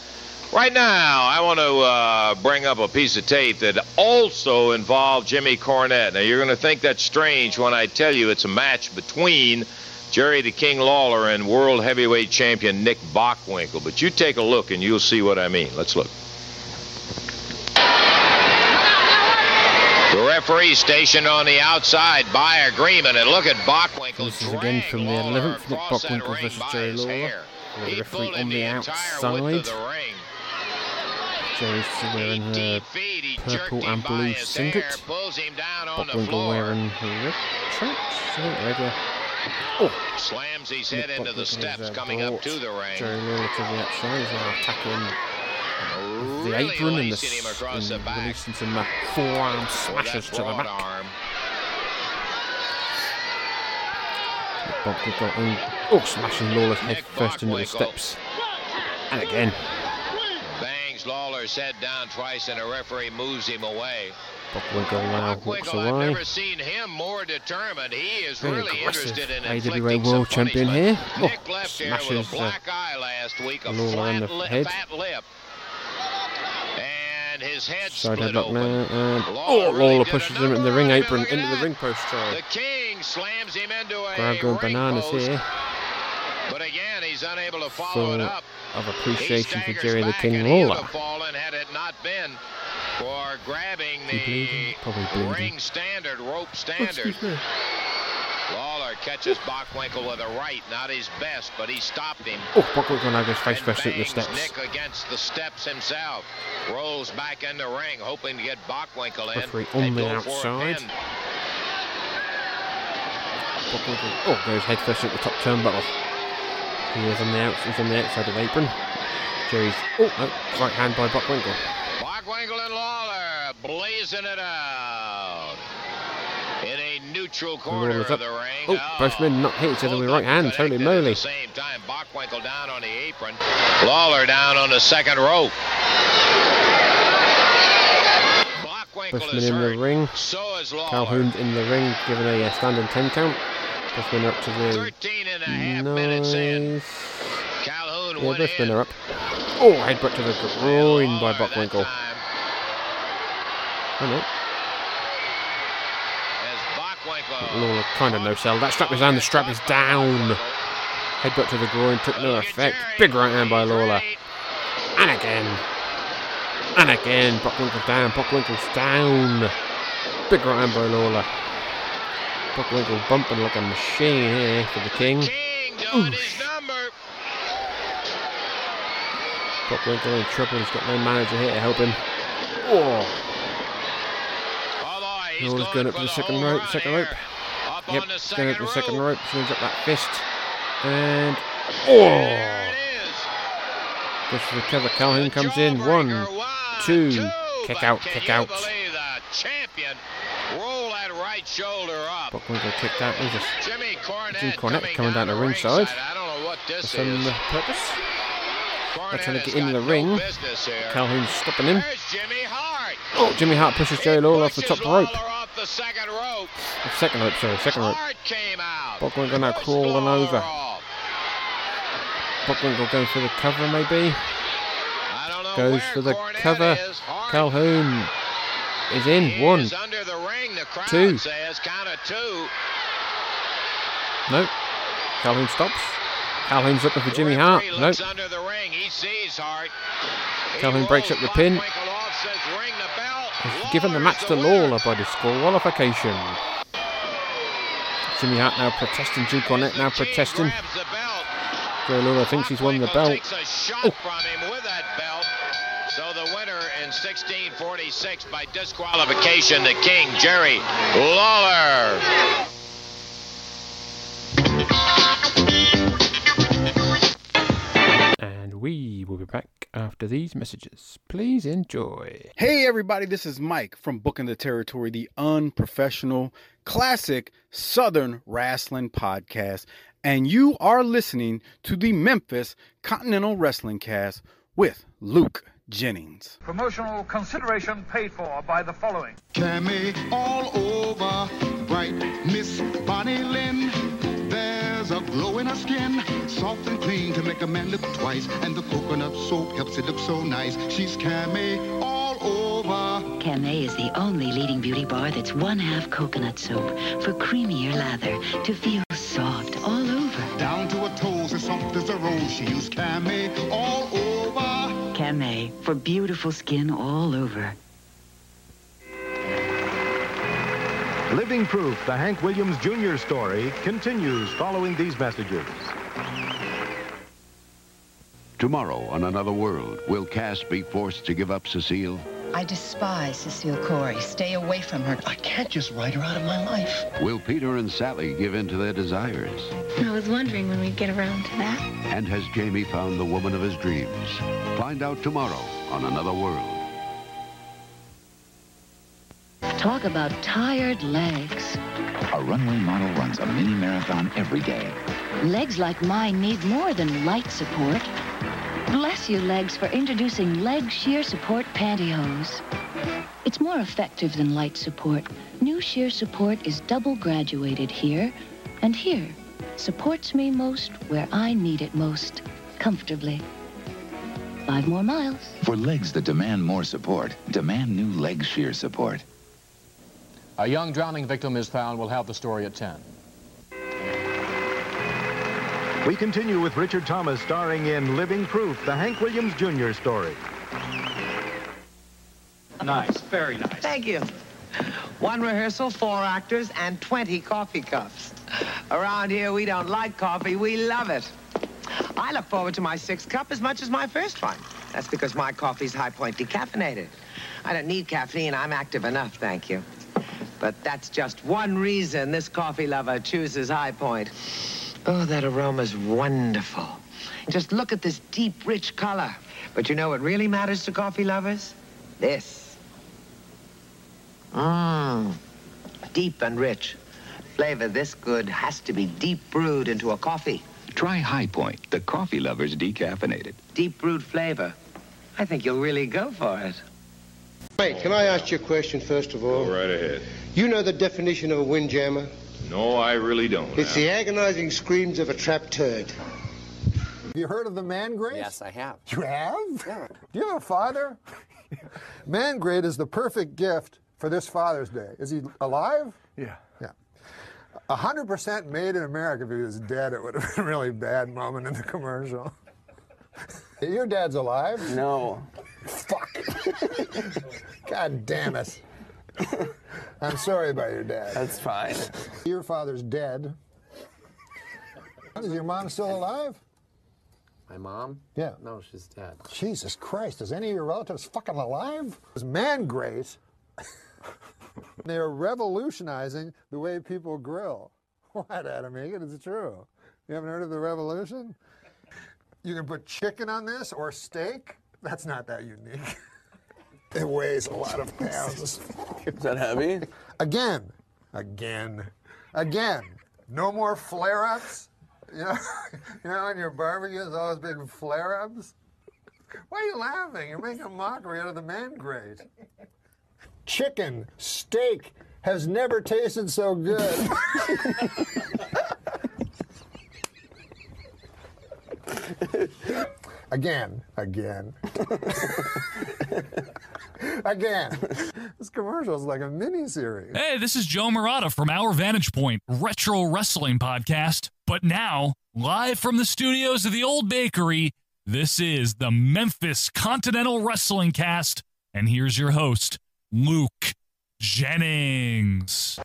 [SPEAKER 7] Right now, I want to uh, bring up a piece of tape that also involved Jimmy Cornette. Now, you're going to think that's strange when I tell you it's a match between Jerry the King Lawler and world heavyweight champion Nick Bockwinkel. But you take a look and you'll see what I mean. Let's look. The referee stationed on the outside by agreement, and look at Bockwinkel.
[SPEAKER 6] This is again from the 11th, Nick Bockwinkel versus Jerry Lawler. The referee on the outside. Jerry's wearing her purple and blue singlet. Bockwinkel wearing her red trunks. I think red, yeah. Oh!
[SPEAKER 7] Slams his head into the steps coming up to the ring.
[SPEAKER 6] Jerry Lawler to the outside is now attacking the apron and, the, and releasing some uh, forearm smashes to the back. Bockwinkel and oh, smashing Lawler's head first into the steps. And again.
[SPEAKER 7] Head down twice and a referee moves him away.
[SPEAKER 6] Bockwinkel now walks away.
[SPEAKER 7] I've never seen him more determined. He is
[SPEAKER 6] Very
[SPEAKER 7] really interested in
[SPEAKER 6] AWA World Champion here.
[SPEAKER 7] Nick
[SPEAKER 6] Oh,
[SPEAKER 7] left there with a
[SPEAKER 6] smashes uh,
[SPEAKER 7] black eye last week, a
[SPEAKER 6] Lawler
[SPEAKER 7] flat
[SPEAKER 6] the head.
[SPEAKER 7] fat lip. And his head
[SPEAKER 6] Side
[SPEAKER 7] split
[SPEAKER 6] headlock
[SPEAKER 7] open.
[SPEAKER 6] now. And, oh,
[SPEAKER 7] Lawler really
[SPEAKER 6] pushes him in the ring apron, into the ring post try.
[SPEAKER 7] The King slams him into a
[SPEAKER 6] Grab going bananas
[SPEAKER 7] post.
[SPEAKER 6] here.
[SPEAKER 7] But again, he's unable to follow
[SPEAKER 6] Full
[SPEAKER 7] it up.
[SPEAKER 6] Of appreciation for Jerry the King Lawler.
[SPEAKER 7] fallen had it not been for grabbing the
[SPEAKER 6] Probably bleeding.
[SPEAKER 7] ring standard, rope standard. Lawler catches Bockwinkel with a right, not his best, but he stopped him.
[SPEAKER 6] Oh, Bockwinkel now goes face first at the steps.
[SPEAKER 7] Nick against the steps himself. Rolls back in the ring, hoping to get Bockwinkel in.
[SPEAKER 6] Referee on the
[SPEAKER 7] go for a
[SPEAKER 6] outside. Bockwinkel, oh, goes head first at the top turnbuckle. He is on the out, he's on the outside of the apron. Jerry's, oh, no, right hand by Bockwinkel.
[SPEAKER 7] Bockwinkel and Lawler blazing it out. In a neutral corner of the ring.
[SPEAKER 6] Oh, both men not hit each other with the right hand. Holy moly.
[SPEAKER 7] Same time, Bockwinkel down on the apron. Lawler down on the second rope. Bockwinkel
[SPEAKER 6] Both men
[SPEAKER 7] is
[SPEAKER 6] in the ring.
[SPEAKER 7] So is Lawler.
[SPEAKER 6] Calhoun in the ring, given a uh, standing 10 count. Men are up to the
[SPEAKER 7] 13 and a half minutes in. Calhoun
[SPEAKER 6] Yeah,
[SPEAKER 7] went
[SPEAKER 6] both men are up. Oh, headbutt to the groin by Bockwinkel. Oh no. Lawler kind of no sell. That strap is down, the strap is down. Headbutt to the groin, took no effect. Big right hand by Lawler. And again. And again. Bockwinkel's down. Bockwinkel's down. Big right hand by Lawler. Bockwinkel bumping like a machine here for the King. Oosh. Bockwinkel in trouble. He's got no manager here to help him. Oh. Lawler's going up to the second rope. Second rope. Yep, going up to the second rope. Swings up that fist. And. Oh! Goes for the cover. Calhoun comes in. One, two. Kick out, kick out.
[SPEAKER 7] Champion. Right shoulder up.
[SPEAKER 6] Bockwinkel kicked out. Who's this?
[SPEAKER 7] Jimmy Cornette,
[SPEAKER 6] Jim Cornette coming down the ringside.
[SPEAKER 7] I don't know what
[SPEAKER 6] For
[SPEAKER 7] this
[SPEAKER 6] some
[SPEAKER 7] is.
[SPEAKER 6] uh, purpose. They're trying to get into the
[SPEAKER 7] no
[SPEAKER 6] ring. Calhoun's stopping him.
[SPEAKER 7] Jimmy Hart.
[SPEAKER 6] Oh, Jimmy Hart pushes Jerry Lawler off the top rope.
[SPEAKER 7] Off the second rope.
[SPEAKER 6] The second rope, sorry, second rope.
[SPEAKER 7] Came out.
[SPEAKER 6] Bockwinkel now crawling over. Bockwinkel going for the cover, maybe. Goes for the cover. Calhoun is in. One,
[SPEAKER 7] Under the ring, the crowd
[SPEAKER 6] two.
[SPEAKER 7] says count of two.
[SPEAKER 6] No. Calhoun stops. Calhoun's looking for Jimmy Hart. No.
[SPEAKER 7] Looks under the ring. He sees Hart.
[SPEAKER 6] Calhoun breaks up the pin. He's given the match to Lawler by disqualification. Jimmy Hart now protesting. Jim Cornette now protesting. Jerry Lawler thinks he's won the belt.
[SPEAKER 7] Takes oh a shot from him with that belt. So the winner in 1646 by disqualification, the King, Jerry Lawler.
[SPEAKER 6] And we will be back after after these messages. Please enjoy.
[SPEAKER 15] Hey, everybody, this is Mike from Booking the Territory, the unprofessional, classic Southern wrestling podcast. And you are listening to the Memphis Continental Wrestling Cast with Luke Jennings.
[SPEAKER 16] Promotional consideration paid for by the following.
[SPEAKER 17] Camay all over, bright Miss Bonnie Lynn. There's a glow in her skin, soft and clean to make a man look twice. And the coconut soap helps it look so nice. She's Camay all over.
[SPEAKER 18] Camay is the only leading beauty bar that's one half coconut soap for creamier lather to feel soft all over.
[SPEAKER 17] Down to her toes, as soft as a rose. She used Cammy.
[SPEAKER 18] Camay for beautiful skin all over.
[SPEAKER 8] Living Proof, the Hank Williams Jr. story, continues following these messages.
[SPEAKER 19] Tomorrow on Another World, will Cass be forced to give up Cecile?
[SPEAKER 20] I despise Cecile Cory. Stay away from her. I can't just write her out of my life.
[SPEAKER 19] Will Peter and Sally give in to their desires?
[SPEAKER 21] I was wondering when we'd get around to that.
[SPEAKER 19] And has Jamie found the woman of his dreams? Find out tomorrow on Another World.
[SPEAKER 18] Talk about tired legs.
[SPEAKER 22] A runway model runs a mini marathon every day.
[SPEAKER 18] Legs like mine need more than light support. Bless you, legs, for introducing Leg Sheer Support Pantyhose. It's more effective than light support. New sheer support is double graduated here and here. Supports me most where I need it most, comfortably. Five more miles.
[SPEAKER 22] For legs that demand more support, demand new leg sheer support.
[SPEAKER 23] A young drowning victim is found. We'll have the story at 10.
[SPEAKER 8] We continue with Richard Thomas starring in Living Proof, the Hank Williams Jr. story.
[SPEAKER 24] Nice, very nice.
[SPEAKER 25] Thank you. One rehearsal, four actors, and 20 coffee cups. Around here, we don't like coffee, we love it. I look forward to my sixth cup as much as my first one. That's because my coffee's high point decaffeinated. I don't need caffeine, I'm active enough, thank you. But that's just one reason this coffee lover chooses High Point. Oh, that aroma's wonderful. Just look at this deep, rich color. But you know what really matters to coffee lovers? This. Mmm. Deep and rich. Flavor this good has to be deep brewed into a coffee.
[SPEAKER 22] Try High Point, the coffee lover's decaffeinated.
[SPEAKER 25] Deep brewed flavor. I think you'll really go for it.
[SPEAKER 26] Wait, can I ask you a question first of all?
[SPEAKER 7] Go right ahead.
[SPEAKER 26] You know the definition of a windjammer?
[SPEAKER 7] No, I really don't.
[SPEAKER 26] It's the agonizing screams of a trapped turd.
[SPEAKER 27] Have you heard of the man grace?
[SPEAKER 25] Yes, I have.
[SPEAKER 27] You have? Yeah. Do you have a father? [laughs] man grade is the perfect gift for this Father's Day. Is he alive?
[SPEAKER 28] Yeah.
[SPEAKER 27] Yeah. 100% made in America. If he was dead, it would have been a really bad moment in the commercial. [laughs] Your dad's alive?
[SPEAKER 28] No.
[SPEAKER 27] Fuck. [laughs] God damn it. [laughs] I'm sorry about your dad.
[SPEAKER 28] That's fine.
[SPEAKER 27] Your father's dead. Is your mom still alive?
[SPEAKER 28] My mom?
[SPEAKER 27] Yeah.
[SPEAKER 28] No, she's dead.
[SPEAKER 27] Jesus Christ, is any of your relatives fucking alive? It's man grace. [laughs] They're revolutionizing the way people grill. [laughs] What, Adam Egan? It's true. You haven't heard of the revolution? You can put chicken on this or steak. That's not that unique. It weighs a lot of [laughs] pounds. [laughs]
[SPEAKER 28] Is that heavy?
[SPEAKER 27] Again, again, again. No more flare-ups. [laughs] You know, you know, on your barbecue, there's always been flare-ups. Why are you laughing? You're making a mockery out of the man grade. Chicken, steak has never tasted so good. again, again. Again. [laughs] This commercial is like a mini series.
[SPEAKER 29] Hey, this is Joe Murata from Our Vantage Point, retro wrestling podcast. But now, live from the studios of the Old Bakery, this is the Memphis Continental Wrestling Cast. And here's your host, Luke Jennings.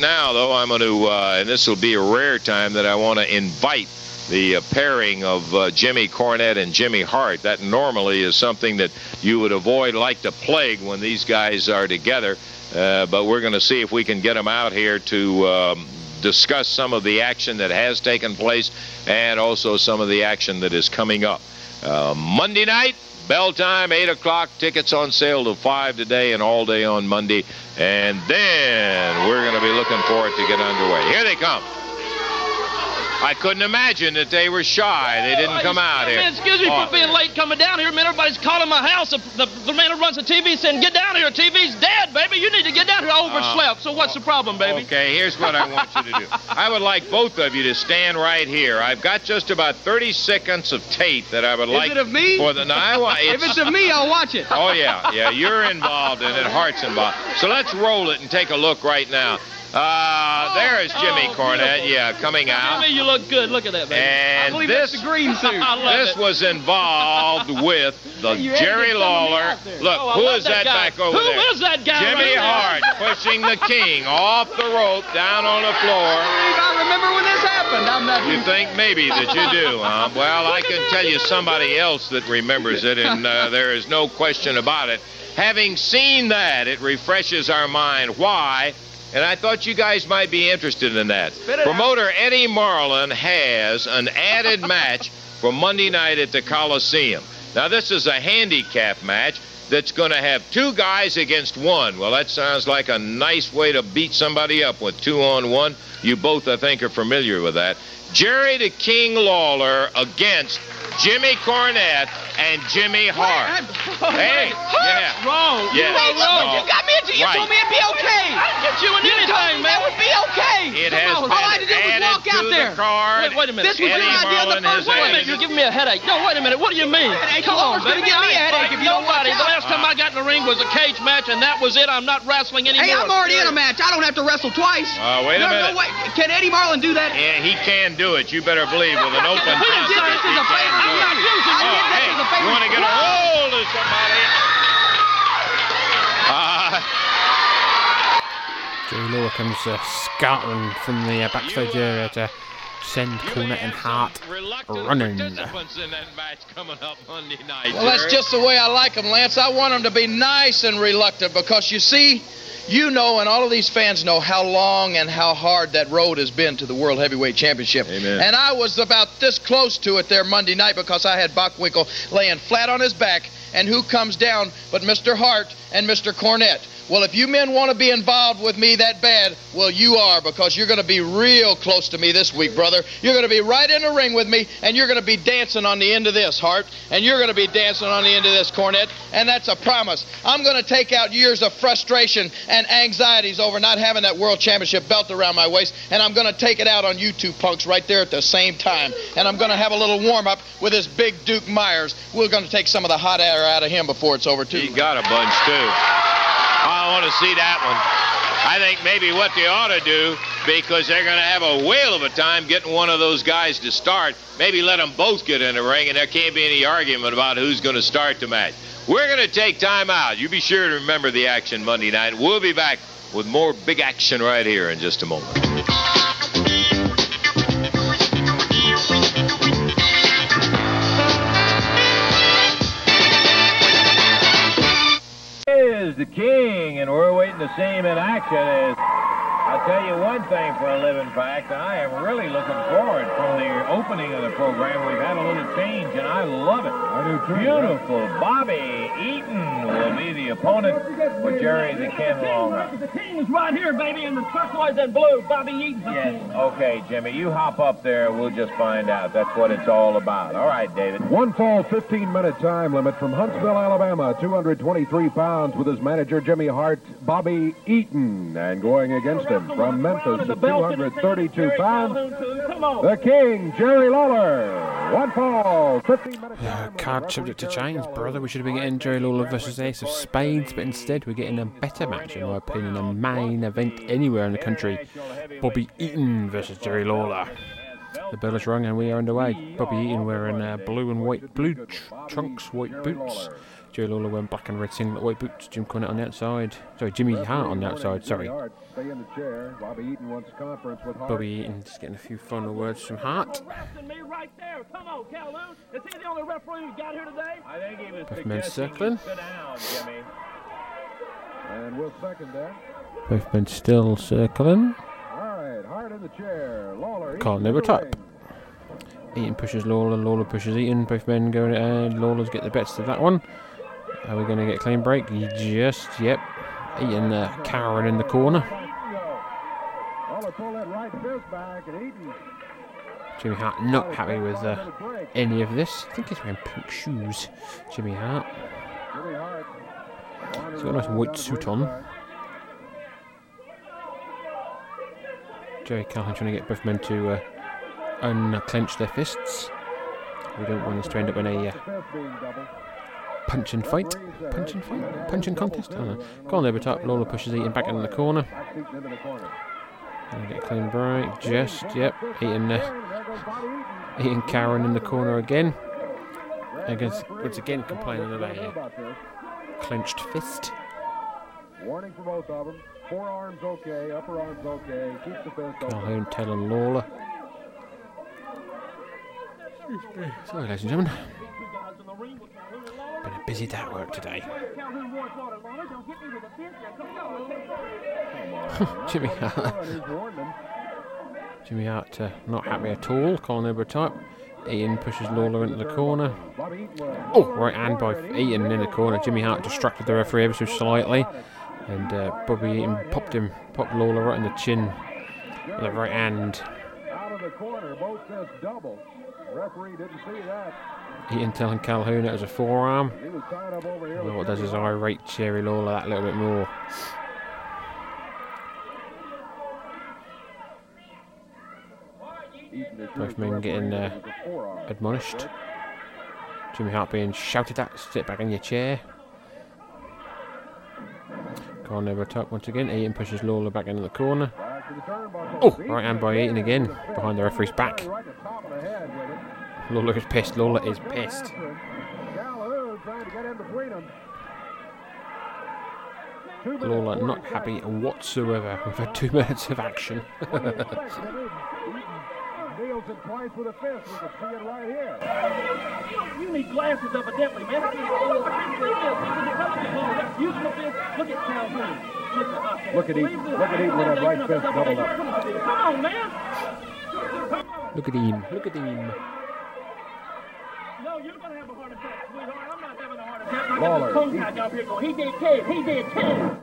[SPEAKER 7] Now, though, I'm going to, uh, and this will be a rare time that I want to invite the uh, pairing of uh, Jimmy Cornette and Jimmy Hart. That normally is something that you would avoid like the plague when these guys are together. uh, but we're going to see if we can get them out here to um, discuss some of the action that has taken place and also some of the action that is coming up. Uh, Monday night, bell time, 8 o'clock. Tickets on sale till 5 today and all day on Monday. And then we're going to be looking for it to get underway. Here they come. I couldn't imagine that they were shy. They didn't come out here.
[SPEAKER 30] Man, excuse me
[SPEAKER 7] Oh,
[SPEAKER 30] for being late coming down here. Man, everybody's calling my house. The, the, the man who runs the TV saying, get down here. TV's dead, baby. You need to get down here. I overslept. so what's the problem, baby?
[SPEAKER 7] Okay, here's what I want you to do. [laughs] I would like both of you to stand right here. I've got just about 30 seconds of tape that I would
[SPEAKER 30] Is
[SPEAKER 7] like
[SPEAKER 30] it of me?
[SPEAKER 7] for the. No, I want,
[SPEAKER 30] If it's of me, I'll watch it.
[SPEAKER 7] Oh yeah, yeah. You're involved in it. Hart's involved. So let's roll it and take a look right now. Uh, there is Jimmy
[SPEAKER 30] oh,
[SPEAKER 7] Cornette. Yeah, coming out.
[SPEAKER 30] Jimmy, you look good. Look at that, baby. I believe
[SPEAKER 7] this,
[SPEAKER 30] that's the green [laughs] suit.
[SPEAKER 7] This
[SPEAKER 30] it.
[SPEAKER 7] was involved [laughs] with the
[SPEAKER 30] to
[SPEAKER 7] Jerry
[SPEAKER 30] get some of me
[SPEAKER 7] Lawler. Look,
[SPEAKER 30] Oh,
[SPEAKER 7] who is
[SPEAKER 30] that
[SPEAKER 7] that, back over
[SPEAKER 30] Who
[SPEAKER 7] there?
[SPEAKER 30] is that guy
[SPEAKER 7] Jimmy
[SPEAKER 30] right?
[SPEAKER 7] Hart pushing the king off the rope down on the floor.
[SPEAKER 30] I remember when this happened. I'm not.
[SPEAKER 7] You think maybe that you do, huh? [laughs] Well, I can tell you somebody else that remembers it, and uh, there is no question about it. Having seen that, it refreshes our mind. Why? And I thought you guys might be interested in that. Promoter Eddie Marlin has an added [laughs] match for Monday night at the Coliseum. Now, this is a handicap match that's going to have two guys against one. Well, that sounds like a nice way to beat somebody up with two on one. You both, I think, are familiar with that. Jerry the King Lawler against Jimmy Cornette and Jimmy Hart. Hey, yeah.
[SPEAKER 30] Wrong.
[SPEAKER 7] Yeah.
[SPEAKER 30] You were wrong. You got me into. You
[SPEAKER 7] Right.
[SPEAKER 30] told me it'd be okay. I didn't get you in You anything, told me man. that would be okay.
[SPEAKER 7] It
[SPEAKER 30] Come
[SPEAKER 7] has
[SPEAKER 30] on.
[SPEAKER 7] been
[SPEAKER 30] All I had to do was walk
[SPEAKER 7] to
[SPEAKER 30] out
[SPEAKER 7] the
[SPEAKER 30] there.
[SPEAKER 7] card.
[SPEAKER 30] Wait, wait a minute. This was
[SPEAKER 7] Eddie
[SPEAKER 30] your idea
[SPEAKER 7] Marlin
[SPEAKER 30] in the
[SPEAKER 7] has
[SPEAKER 30] first Wait a minute. You're giving me a headache. No, wait a minute. What do you mean? Headache? Come on, baby. gonna give me a I ain't headache if you don't watch nobody. The last time I got in the ring was a cage match, and that was it. I'm not wrestling anymore.
[SPEAKER 31] Hey, I'm already in a match. I don't have to wrestle twice.
[SPEAKER 7] Uh, wait a minute.
[SPEAKER 31] No, wait. Can Eddie Marlin do that?
[SPEAKER 7] Yeah, he can do it. You better believe with an open
[SPEAKER 31] We didn't get
[SPEAKER 7] contest,
[SPEAKER 31] as
[SPEAKER 7] he
[SPEAKER 31] a
[SPEAKER 7] can
[SPEAKER 31] favor.
[SPEAKER 7] do
[SPEAKER 31] I'm
[SPEAKER 7] it.
[SPEAKER 31] not using
[SPEAKER 7] Oh,
[SPEAKER 31] it. I did this
[SPEAKER 7] hey,
[SPEAKER 31] as a favor.
[SPEAKER 7] you want to get a hold of somebody?
[SPEAKER 6] Jerry Lawler comes uh, scattering from the uh, backstage area to send Cornette and Hart running.
[SPEAKER 32] Well, that's just the way I like them, Lance. I want them to be nice and reluctant because you see, you know, and all of these fans know how long and how hard that road has been to the World Heavyweight Championship.
[SPEAKER 7] Amen.
[SPEAKER 32] And I was about this close to it there Monday night because I had Bockwinkel laying flat on his back, and who comes down but Mr. Hart and Mr. Cornette. Well, if you men want to be involved with me that bad, well, you are because you're going to be real close to me this week, brother. You're going to be right in the ring with me, and you're going to be dancing on the end of this, Hart, and you're going to be dancing on the end of this, Cornette, and that's a promise. I'm going to take out years of frustration and anxieties over not having that World Championship belt around my waist, and I'm going to take it out on you two punks right there at the same time. And I'm going to have a little warm up with this big Duke Myers. We're going to take some of the hot air out of him before it's over, too.
[SPEAKER 7] he got a bunch too. I want to see that one. I think maybe what they ought to do, because they're going to have a whale of a time getting one of those guys to start, maybe let them both get in the ring, and there can't be any argument about who's going to start the match. We're going to take time out. You be sure to remember the action Monday night. We'll be back with more big action right here in just a moment.
[SPEAKER 33] Is the king, and we're waiting to see him in action. As I'll tell you one thing for a living fact, I am really looking forward from the opening of the program. We've had a little change, and I love it. I do too. Beautiful. Bobby Eaton will be the opponent for Jerry the King Lawler.
[SPEAKER 30] The king is right here, baby, in the turquoise and blue. Bobby Eaton's the
[SPEAKER 33] Yes. Okay, Jimmy, you hop up there. And we'll just find out. That's what it's all about. All right, David.
[SPEAKER 8] One fall, 15 minute time limit from Huntsville, Alabama. 223 pounds with his manager, Jimmy Hart, Bobby Eaton. And going against him from Memphis at 232 pounds, the King, Jerry Lawler. One fall, 15 minute
[SPEAKER 6] Uh, card subject to change, brother. We should have been getting Jerry Lawler versus Ace of Spades, but instead we're getting a better match, in my opinion, a main event anywhere in the country. Bobby Eaton versus Jerry Lawler. The bell is rung and we are underway. Bobby Eaton wearing uh, blue and white, blue tr- trunks, white boots. Jerry Lawler wearing black and red singlet, white boots. Jim Cornette on the outside. Sorry, Jimmy Hart on the outside. Sorry.
[SPEAKER 8] Stay in the chair. Bobby Eaton wants conference with Hart.
[SPEAKER 6] Bobby Eaton just getting a few final words from Hart.
[SPEAKER 30] me right there. Come on, Calhoun. Is he the only referee we got here today?
[SPEAKER 33] I think he was
[SPEAKER 6] Both men circling.
[SPEAKER 33] Down,
[SPEAKER 8] And we'll second that.
[SPEAKER 6] Both men still circling.
[SPEAKER 8] All right, Hart in the chair. Lawler.
[SPEAKER 6] Can't never
[SPEAKER 8] to the
[SPEAKER 6] tap. Eaton pushes Lawler, Lawler pushes Eaton. Both men going and uh, Lawler's get the best of that one. Are we going to get a clean break? Just, yep. Eaton uh, cowering in the corner. Jimmy Hart not happy with uh, any of this. I think he's wearing pink shoes. Jimmy Hart.
[SPEAKER 8] Jimmy Hart.
[SPEAKER 6] He's got a nice white suit on. Jerry Calhoun trying to get both men to uh, unclench their fists. We don't want this to end up in a uh, punch and fight. Punch and fight? Punch and contest? I don't know. Go on over top. Lawler pushes Eaton back into the corner.
[SPEAKER 8] Back Eaton into the corner.
[SPEAKER 6] Gonna get a clean break. Just, yep. Eaton, uh, Eaton Karen in the corner again. Against, once again complaining about a uh, clenched fist.
[SPEAKER 8] Warning for both of them. Forearms okay, upper arms okay. Keep the fist open.
[SPEAKER 6] Calhoun telling Lawler. Sorry, ladies and gentlemen. Busy day at work today. [laughs] Jimmy Hart. [laughs] Jimmy Hart uh, not happy at all. Colin over top. Eaton pushes Lawler into the corner. Oh, right hand by Eaton in the corner. Jimmy Hart distracted the referee ever so slightly. And uh, Bobby Eaton popped him, popped Lawler right in the chin with a right hand.
[SPEAKER 8] Of the corner, both fists double. Referee didn't see that.
[SPEAKER 6] Eaton telling Calhoun it was a forearm.
[SPEAKER 8] He was tied up over here.
[SPEAKER 6] Well, what does his
[SPEAKER 8] Hart.
[SPEAKER 6] irate Jerry Lawler that little bit more? Both men getting uh, admonished. Jimmy Hart being shouted at, sit back in your chair. Corner over top once again. Eaton pushes Lawler back into the corner. Oh, right hand by Eaton again, behind the referee's back. Lawler is pissed. Lawler is pissed. Lawler not happy whatsoever. We've had two [laughs] minutes of action.
[SPEAKER 30] You need glasses, [laughs] evidently, man. Look at Calhoun.
[SPEAKER 8] Look at Eaton. Look at Eaton with that right fist doubled up.
[SPEAKER 30] Come on, man.
[SPEAKER 6] Look at him. Look at him.
[SPEAKER 30] No, you're gonna have a heart attack, sweetheart. I'm not having a heart attack. I
[SPEAKER 8] Lawler,
[SPEAKER 30] got this tongue tied up here going, he did Ted, he did Ted.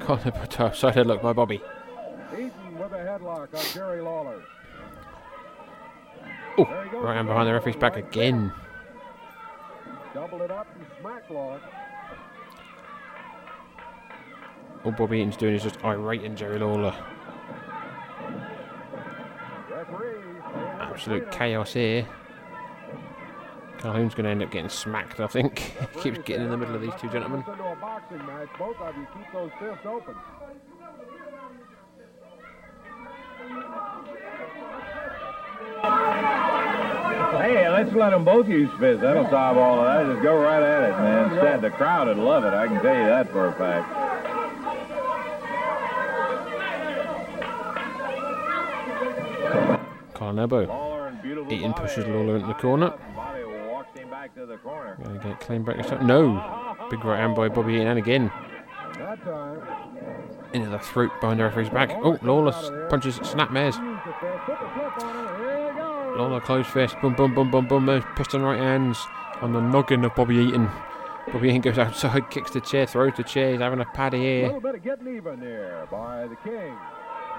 [SPEAKER 6] Corner over top. Side headlock by Bobby.
[SPEAKER 8] Eaton with a headlock on Jerry Lawler.
[SPEAKER 6] Oh, right hand behind the referee's back again.
[SPEAKER 8] Double it up and smack Lawler.
[SPEAKER 6] All Bobby Eaton's doing is just irating Jerry Lawler. Absolute chaos here. Calhoun's going to end up getting smacked, I think. [laughs] he keeps getting in the middle of these two gentlemen.
[SPEAKER 8] Into a boxing match. Both of you keep those fists open.
[SPEAKER 33] Hey, let's let them both use fists. That'll solve all of that. Just go right at it, man. Instead, the crowd would love it. I can tell you that for a fact. And beautiful
[SPEAKER 6] Eaton pushes Lawler into the corner. Gonna get clean break. No! Big right hand by Bobby Eaton and again. Into the throat behind the referee's back. Oh, Lawler punches
[SPEAKER 8] you go.
[SPEAKER 6] Lawler closed fist. Boom, boom, boom, boom, boom. Piston right hands on the noggin of Bobby Eaton. Bobby Eaton goes outside, [laughs] kicks the chair, throws the chair. He's having a paddy here.
[SPEAKER 8] A little bit of getting even there by the King.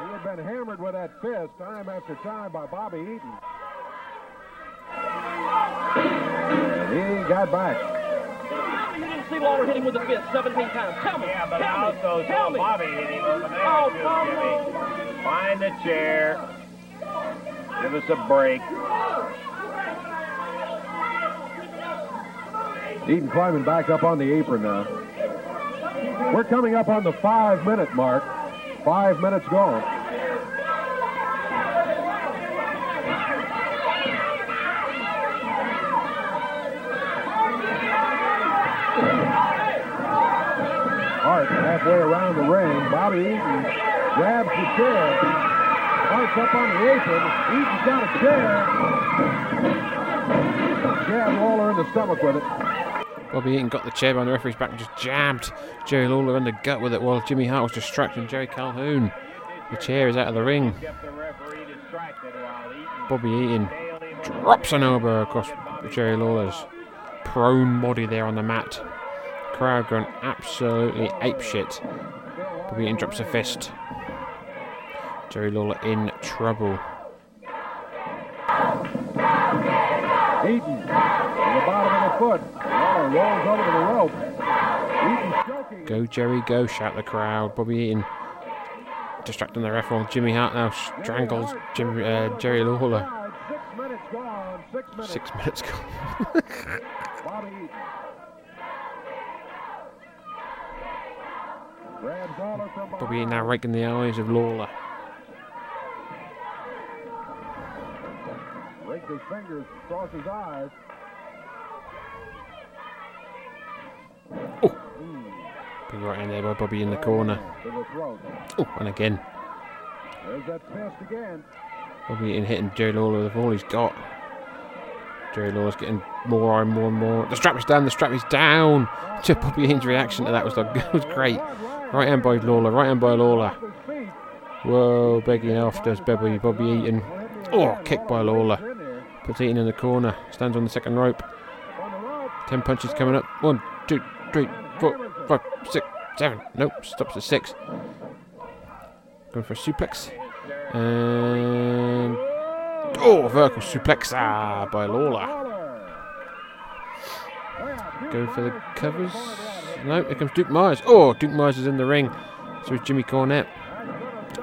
[SPEAKER 8] He had been hammered with that fist time after time by Bobby Eaton. And he got back.
[SPEAKER 30] You didn't see Lawler hit him with the fist 17 times. Tell me.
[SPEAKER 33] Yeah, but
[SPEAKER 30] tell
[SPEAKER 33] I
[SPEAKER 30] me.
[SPEAKER 33] also
[SPEAKER 30] tell
[SPEAKER 33] saw
[SPEAKER 30] me.
[SPEAKER 33] Bobby hit him with an
[SPEAKER 30] Oh,
[SPEAKER 33] attitude,
[SPEAKER 30] come
[SPEAKER 33] Find the chair. Give us a break.
[SPEAKER 8] Eaton climbing back up on the apron now. We're coming up on the five minute mark. Five minutes gone. Hart halfway around the ring. Bobby Eaton grabs the chair. Hart's up on the apron. Eaton's got a chair. Jab Lawler in the stomach with it.
[SPEAKER 6] Bobby Eaton got the chair behind the referee's back and just jabbed Jerry Lawler in the gut with it while Jimmy Hart was distracting Jerry Calhoun. The chair is out of the ring. Bobby Eaton drops an elbow across Jerry Lawler's prone body there on the mat. Crowd going absolutely apeshit. Bobby Eaton drops a fist. Jerry Lawler in trouble.
[SPEAKER 8] Eaton, on the bottom of the foot. Rolls over to the rope.
[SPEAKER 6] Go Jerry, go! Shout the crowd. Bobby Eaton distracting the ref while Jimmy Hart now strangles Jimmy, uh, Jerry Lawler.
[SPEAKER 8] Six minutes gone. Six minutes.
[SPEAKER 6] Six minutes gone.
[SPEAKER 8] Bobby Eaton. Grabs Lawler from
[SPEAKER 6] Bobby Eaton now raking the eyes of Lawler.
[SPEAKER 8] Rakes his fingers across his eyes.
[SPEAKER 6] Big right hand there by Bobby in the corner.
[SPEAKER 8] To.
[SPEAKER 6] Oh, and again.
[SPEAKER 8] There's that again.
[SPEAKER 6] Bobby Eaton hitting Jerry Lawler with all he's got. Jerry Lawler's getting more and more and more. The strap is down, the strap is down. [laughs] Just Bobby Eaton's reaction to that was like, [laughs] was great. Right hand by Lawler, right hand by Lawler. Whoa, begging off does Bobby, Bobby Eaton. Oh, kick by Lawler. Puts Eaton in the corner, stands on the second rope. Ten punches coming up. One, two, three, four, five, six, seven. Nope, stops at six. Going for a suplex. And. Oh, vertical suplex ah, by Lawler. Going for the covers. No, here comes Duke Myers. Oh, Duke Myers is in the ring. So is Jimmy Cornette.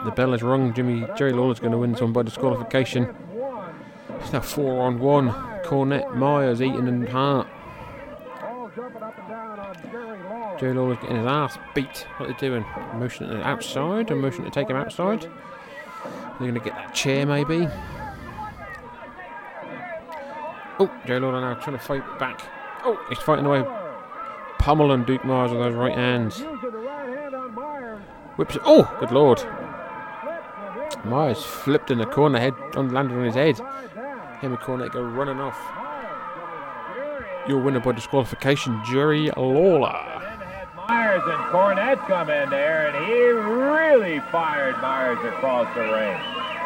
[SPEAKER 6] The bell is rung. Jimmy Jerry Lawler's going to win this one by disqualification. It's now four on one. Cornette, Myers, Eaton, and Hart. Jerry Lawler's getting his ass beat. What are they doing? Motion to outside? A motion to take him outside? They're going to get that chair, maybe. Oh, Jerry Lawler now trying to fight back. Oh, he's fighting away. Pummeling Duke Myers with those right hands. Whips. Oh, good lord. Myers flipped in the corner, head on landed on his head. Him and Cornette go running off. Your winner by disqualification, Jerry Lawler.
[SPEAKER 7] And Cornette come in there, and he really fired Myers across the ring.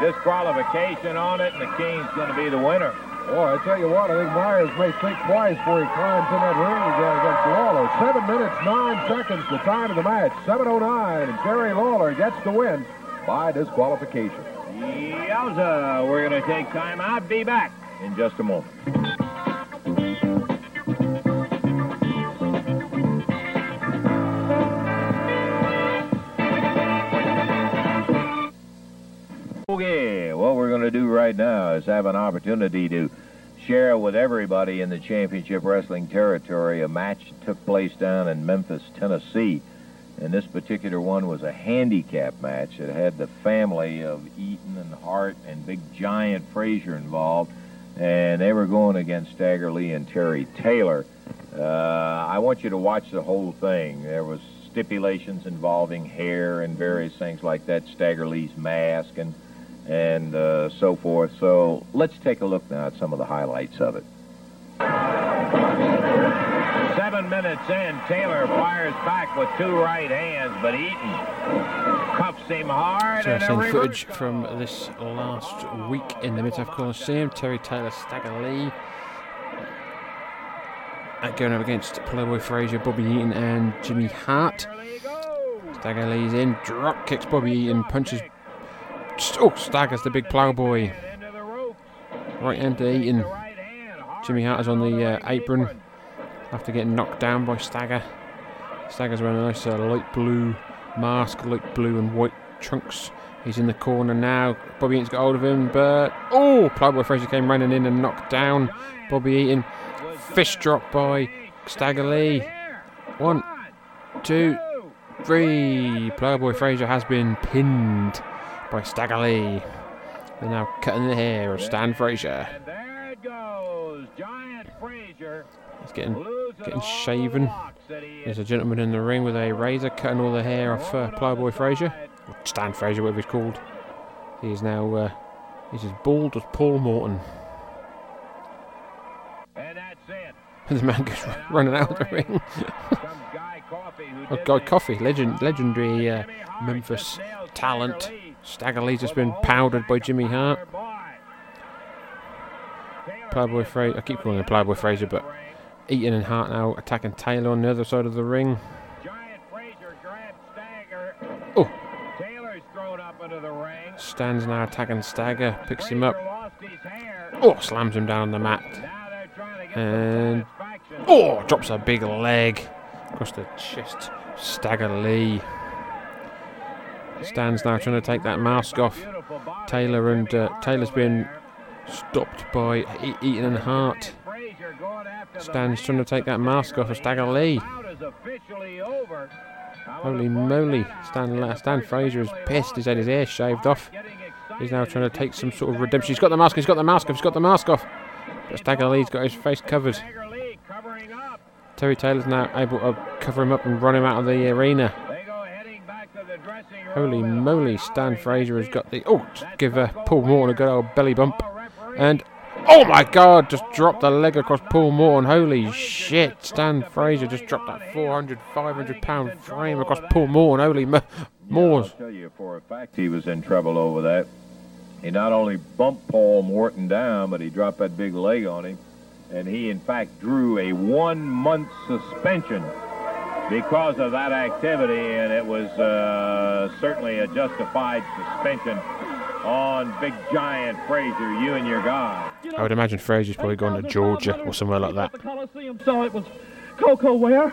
[SPEAKER 7] Disqualification on it, and the King's going to be the winner.
[SPEAKER 8] Boy, I tell you what, I think Myers may think twice before he climbs in that ring again against Lawler. Seven minutes, nine seconds, the time of the match. 7.09, and Jerry Lawler gets the win by disqualification.
[SPEAKER 7] Yowza, we're going to take time out. Be back in just a moment. Okay, what we're going to do right now is have an opportunity to share with everybody in the championship wrestling territory a match that took place down in Memphis, Tennessee. And this particular one was a handicap match. It had the family of Eaton and Hart and Big Giant Frazier involved. And they were going against Stagger Lee and Terry Taylor. Uh, I want you to watch the whole thing. There was stipulations involving hair and various things like that, Stagger Lee's mask and and uh, so forth. So let's take a look now at some of the highlights of it. Seven minutes in, Taylor fires back with two right hands, but Eaton cuffs him hard.
[SPEAKER 6] So
[SPEAKER 7] and
[SPEAKER 6] I've seen
[SPEAKER 7] reverse
[SPEAKER 6] footage from this last week in the Mid-South Coliseum. Terry Taylor, Stagger Lee. Going up against Playboy Frazier, Bobby Eaton, and Jimmy Hart. Stagger Lee's in, drop kicks Bobby Eaton, punches. Oh, Stagger's the big plowboy. Right hand to Eaton. Jimmy Hart is on the uh, apron after getting knocked down by Stagger. Stagger's wearing a nice uh, light blue mask, light blue and white trunks. He's in the corner now. Bobby Eaton's got hold of him, but oh, Plowboy Frazier came running in and knocked down Bobby Eaton. Fish drop by Stagger Lee. One, two, three. Plowboy Frazier has been pinned by Stagger Lee. They're now cutting the hair of Stan Frazier.
[SPEAKER 7] There it goes. Giant Frazier.
[SPEAKER 6] He's getting getting shaven. There's a gentleman in the ring with a razor cutting all the hair off uh, Plowboy Frazier. Or Stan Frazier, whatever he's called. He's now uh, he's as bald as Paul Morton.
[SPEAKER 7] And that's it. [laughs]
[SPEAKER 6] the man goes [laughs] running out of the ring. oh, Guy Coffey, [laughs] legend, legendary uh, Memphis talent. Stagger Lee's just been powdered by Jimmy Hart. Playboy Frazier, I keep calling him Playboy Frazier, but Eaton and Hart now attacking Taylor on the other side of the ring. Oh. Taylor's thrown up into the ring. Stands now attacking Stagger, picks him up. Oh, slams him down on the mat. And oh, drops a big leg across the chest. Stagger Lee stands now trying to take that mask off. Taylor and uh, Taylor's been stopped by Eaton and Hart. Stands trying to take that mask off of Stagger Lee. Holy moly! Stan, Stan Frazier is pissed. He's had his hair shaved off. He's now trying to take some sort of redemption. He's got the mask. He's got the mask off. He's got the mask off. But Stagger Lee's got his face covered. Terry Taylor's now able to cover him up and run him out of the arena. Holy moly, Stan Frazier has got the. Oh, give uh, Paul Morton a good old belly bump. And. Oh my god, just dropped the leg across Paul Morton. Holy shit, Stan Frazier just dropped that 400, 500 pound frame across Paul Morton. Holy mo- Moors.
[SPEAKER 33] I'll tell you for a fact he was in trouble over that. He not only bumped Paul Morton down, but he dropped that big leg on him. And he, in fact, drew a one-month suspension because of that activity, and it was uh, certainly a justified suspension on Big Giant Frazier, you and your guy.
[SPEAKER 6] I would imagine Frazier's probably gone to Georgia or somewhere like that.
[SPEAKER 30] The Coliseum saw it was Koko Ware.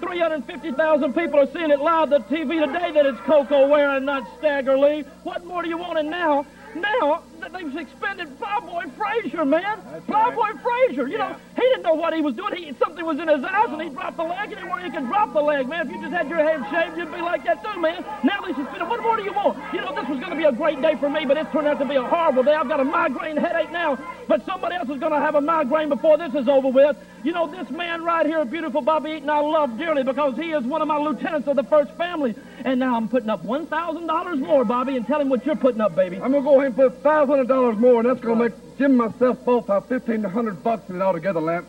[SPEAKER 30] 350,000 people are seeing it live on TV today that it's Koko Ware and not Stagger Lee. What more do you want? And now, now that they've suspended Flyboy Frazier, man. Flyboy Frazier. You know, he didn't know what he was doing. He something was in his eyes, and he dropped the leg. Anywhere you can drop the leg, man. If you just had your head shaved, you'd be like that too, man. Now they suspended. What more do you want? You know, this was going to be a great day for me, but it's turned out to be a horrible day. I've got a migraine headache now, but somebody else is going to have a migraine before this is over with. You know, this man right here, beautiful Bobby Eaton, I love dearly because he is one of my lieutenants of the first family. And now I'm putting up $1,000 more, Bobby, and tell him what you're putting up, baby.
[SPEAKER 34] I'm gonna go ahead and put five hundred dollars more, and that's gonna make Jim and myself both have fifteen hundred bucks in it altogether, Lamp.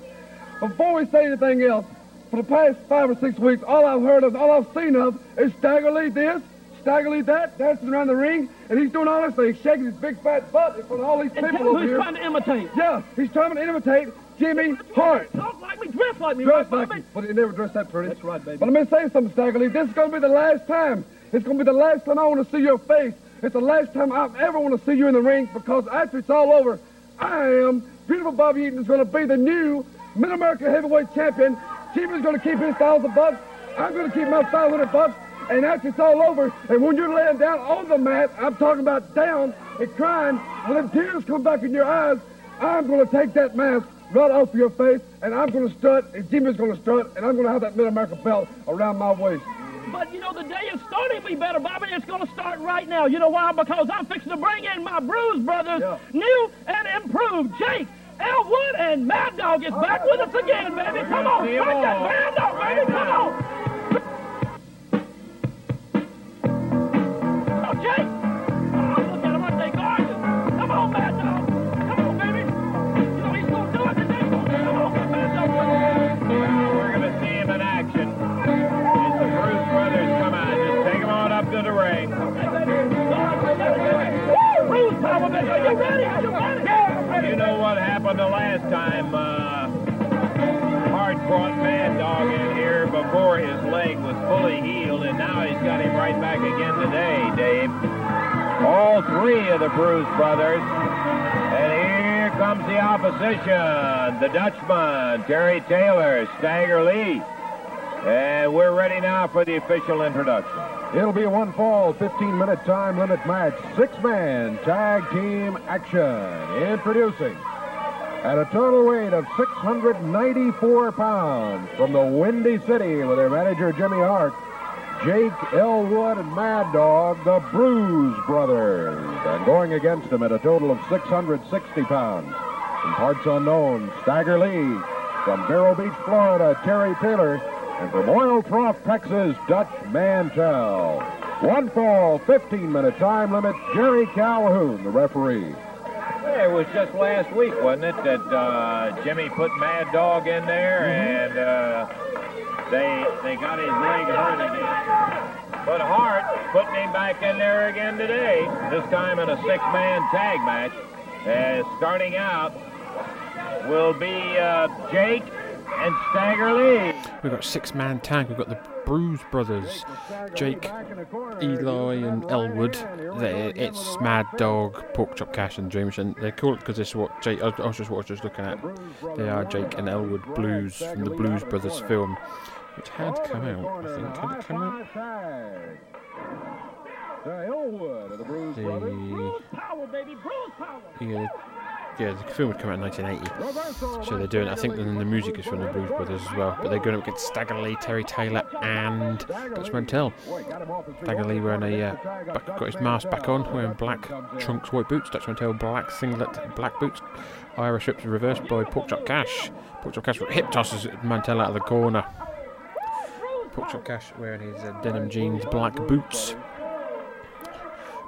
[SPEAKER 34] Before we say anything else, for the past five or six weeks, all I've heard of, all I've seen of, is Stagger Lee this, Stagger Lee that, dancing around the ring, and he's doing all this thing, shaking his big fat butt in front of all these
[SPEAKER 30] And
[SPEAKER 34] people over
[SPEAKER 30] who he's
[SPEAKER 34] here.
[SPEAKER 30] trying to imitate.
[SPEAKER 34] Yeah, he's trying to imitate Jimmy Hart.
[SPEAKER 30] Talk like me, dress like me,
[SPEAKER 34] Dress
[SPEAKER 30] right,
[SPEAKER 34] like you, but he never dressed that pretty.
[SPEAKER 30] That's right, baby.
[SPEAKER 34] But let me say something, Stagger Lee. This is going to be the last time. It's going to be the last time I want to see your face. It's the last time I ever want to see you in the ring because after it's all over, I am, beautiful Bobby Eaton is going to be the new Mid-America Heavyweight Champion. Jimmy's going to keep his thousand bucks. I'm going to keep my 500 bucks. And after it's all over, and when you're laying down on the mat, I'm talking about down and crying, when the tears come back in your eyes, I'm going to take that mask right off your face, and I'm going to strut, and Jimmy's going to strut, and I'm going to have that Mid-America belt around my waist.
[SPEAKER 30] But you know, the day is starting to be better, Bobby. It's going to start right now. You know why? Because I'm fixing to bring in my Bruise Brothers, new and improved. Jake, Elwood, and Mad Dog is back with us again, baby. Come on,
[SPEAKER 33] 'em
[SPEAKER 30] that
[SPEAKER 33] all.
[SPEAKER 30] band up, baby. Come on. Oh, Jake. Oh, look at him, aren't they gorgeous? Come on, Mad Dog. To
[SPEAKER 33] the ring.
[SPEAKER 30] You
[SPEAKER 33] know what happened the last time uh, Hart brought Mad Dog in here before his leg was fully healed, and now he's got him right back again today, Dave. All three of the Bruise Brothers. And here comes the opposition. The Dutchman, Terry Taylor, Stagger Lee. And we're ready now for the official introduction.
[SPEAKER 8] It'll be a one fall, 15 minute time limit match. Six man tag team action. Introducing at a total weight of 694 pounds from the Windy City with their manager Jimmy Hart, Jake Elwood and Mad Dog, the Bruise Brothers. And going against them at a total of 660 pounds. From parts unknown, Stagger Lee. From Vero Beach, Florida, Terry Taylor. And from Oil Trough, Texas, Dutch Mantell. One fall, 15 minute time limit, Jerry Calhoun, the referee.
[SPEAKER 33] Yeah, it was just last week, wasn't it, that uh, Jimmy put Mad Dog in there, and uh, they they got his leg hurt again. But Hart putting him back in there again today, this time in a six-man tag match. Uh, starting out will be uh, Jake and Stagger Lee.
[SPEAKER 6] We've got six man tag. We've got the Bruise Brothers, Jake, Eli, and Elwood. They- It's Mad Dog, Pork Chop Cash, and Dream Machine. They call it because this is what Jake. I was just what I was just looking at. They are Jake and Elwood Blues from the Blues Brothers film, which had come out. I think had it come out.
[SPEAKER 8] The Elwood of the
[SPEAKER 6] The
[SPEAKER 8] Brothers.
[SPEAKER 6] yeah, yeah, the film would come out in 1980. So they're doing. I think then the music is from the Blues Brothers as well. But they're going up against Stagger Lee, Terry Taylor, and Dutch Mantell. Stagger Lee wearing a uh, back, got his mask back on, wearing black trunks, white boots. Dutch Mantell black singlet, black boots. Irish whips reversed by Pork Chop Cash. Pork Chop Cash hip tosses Mantell out of the corner. Pork Chop Cash wearing his uh, denim jeans, black boots.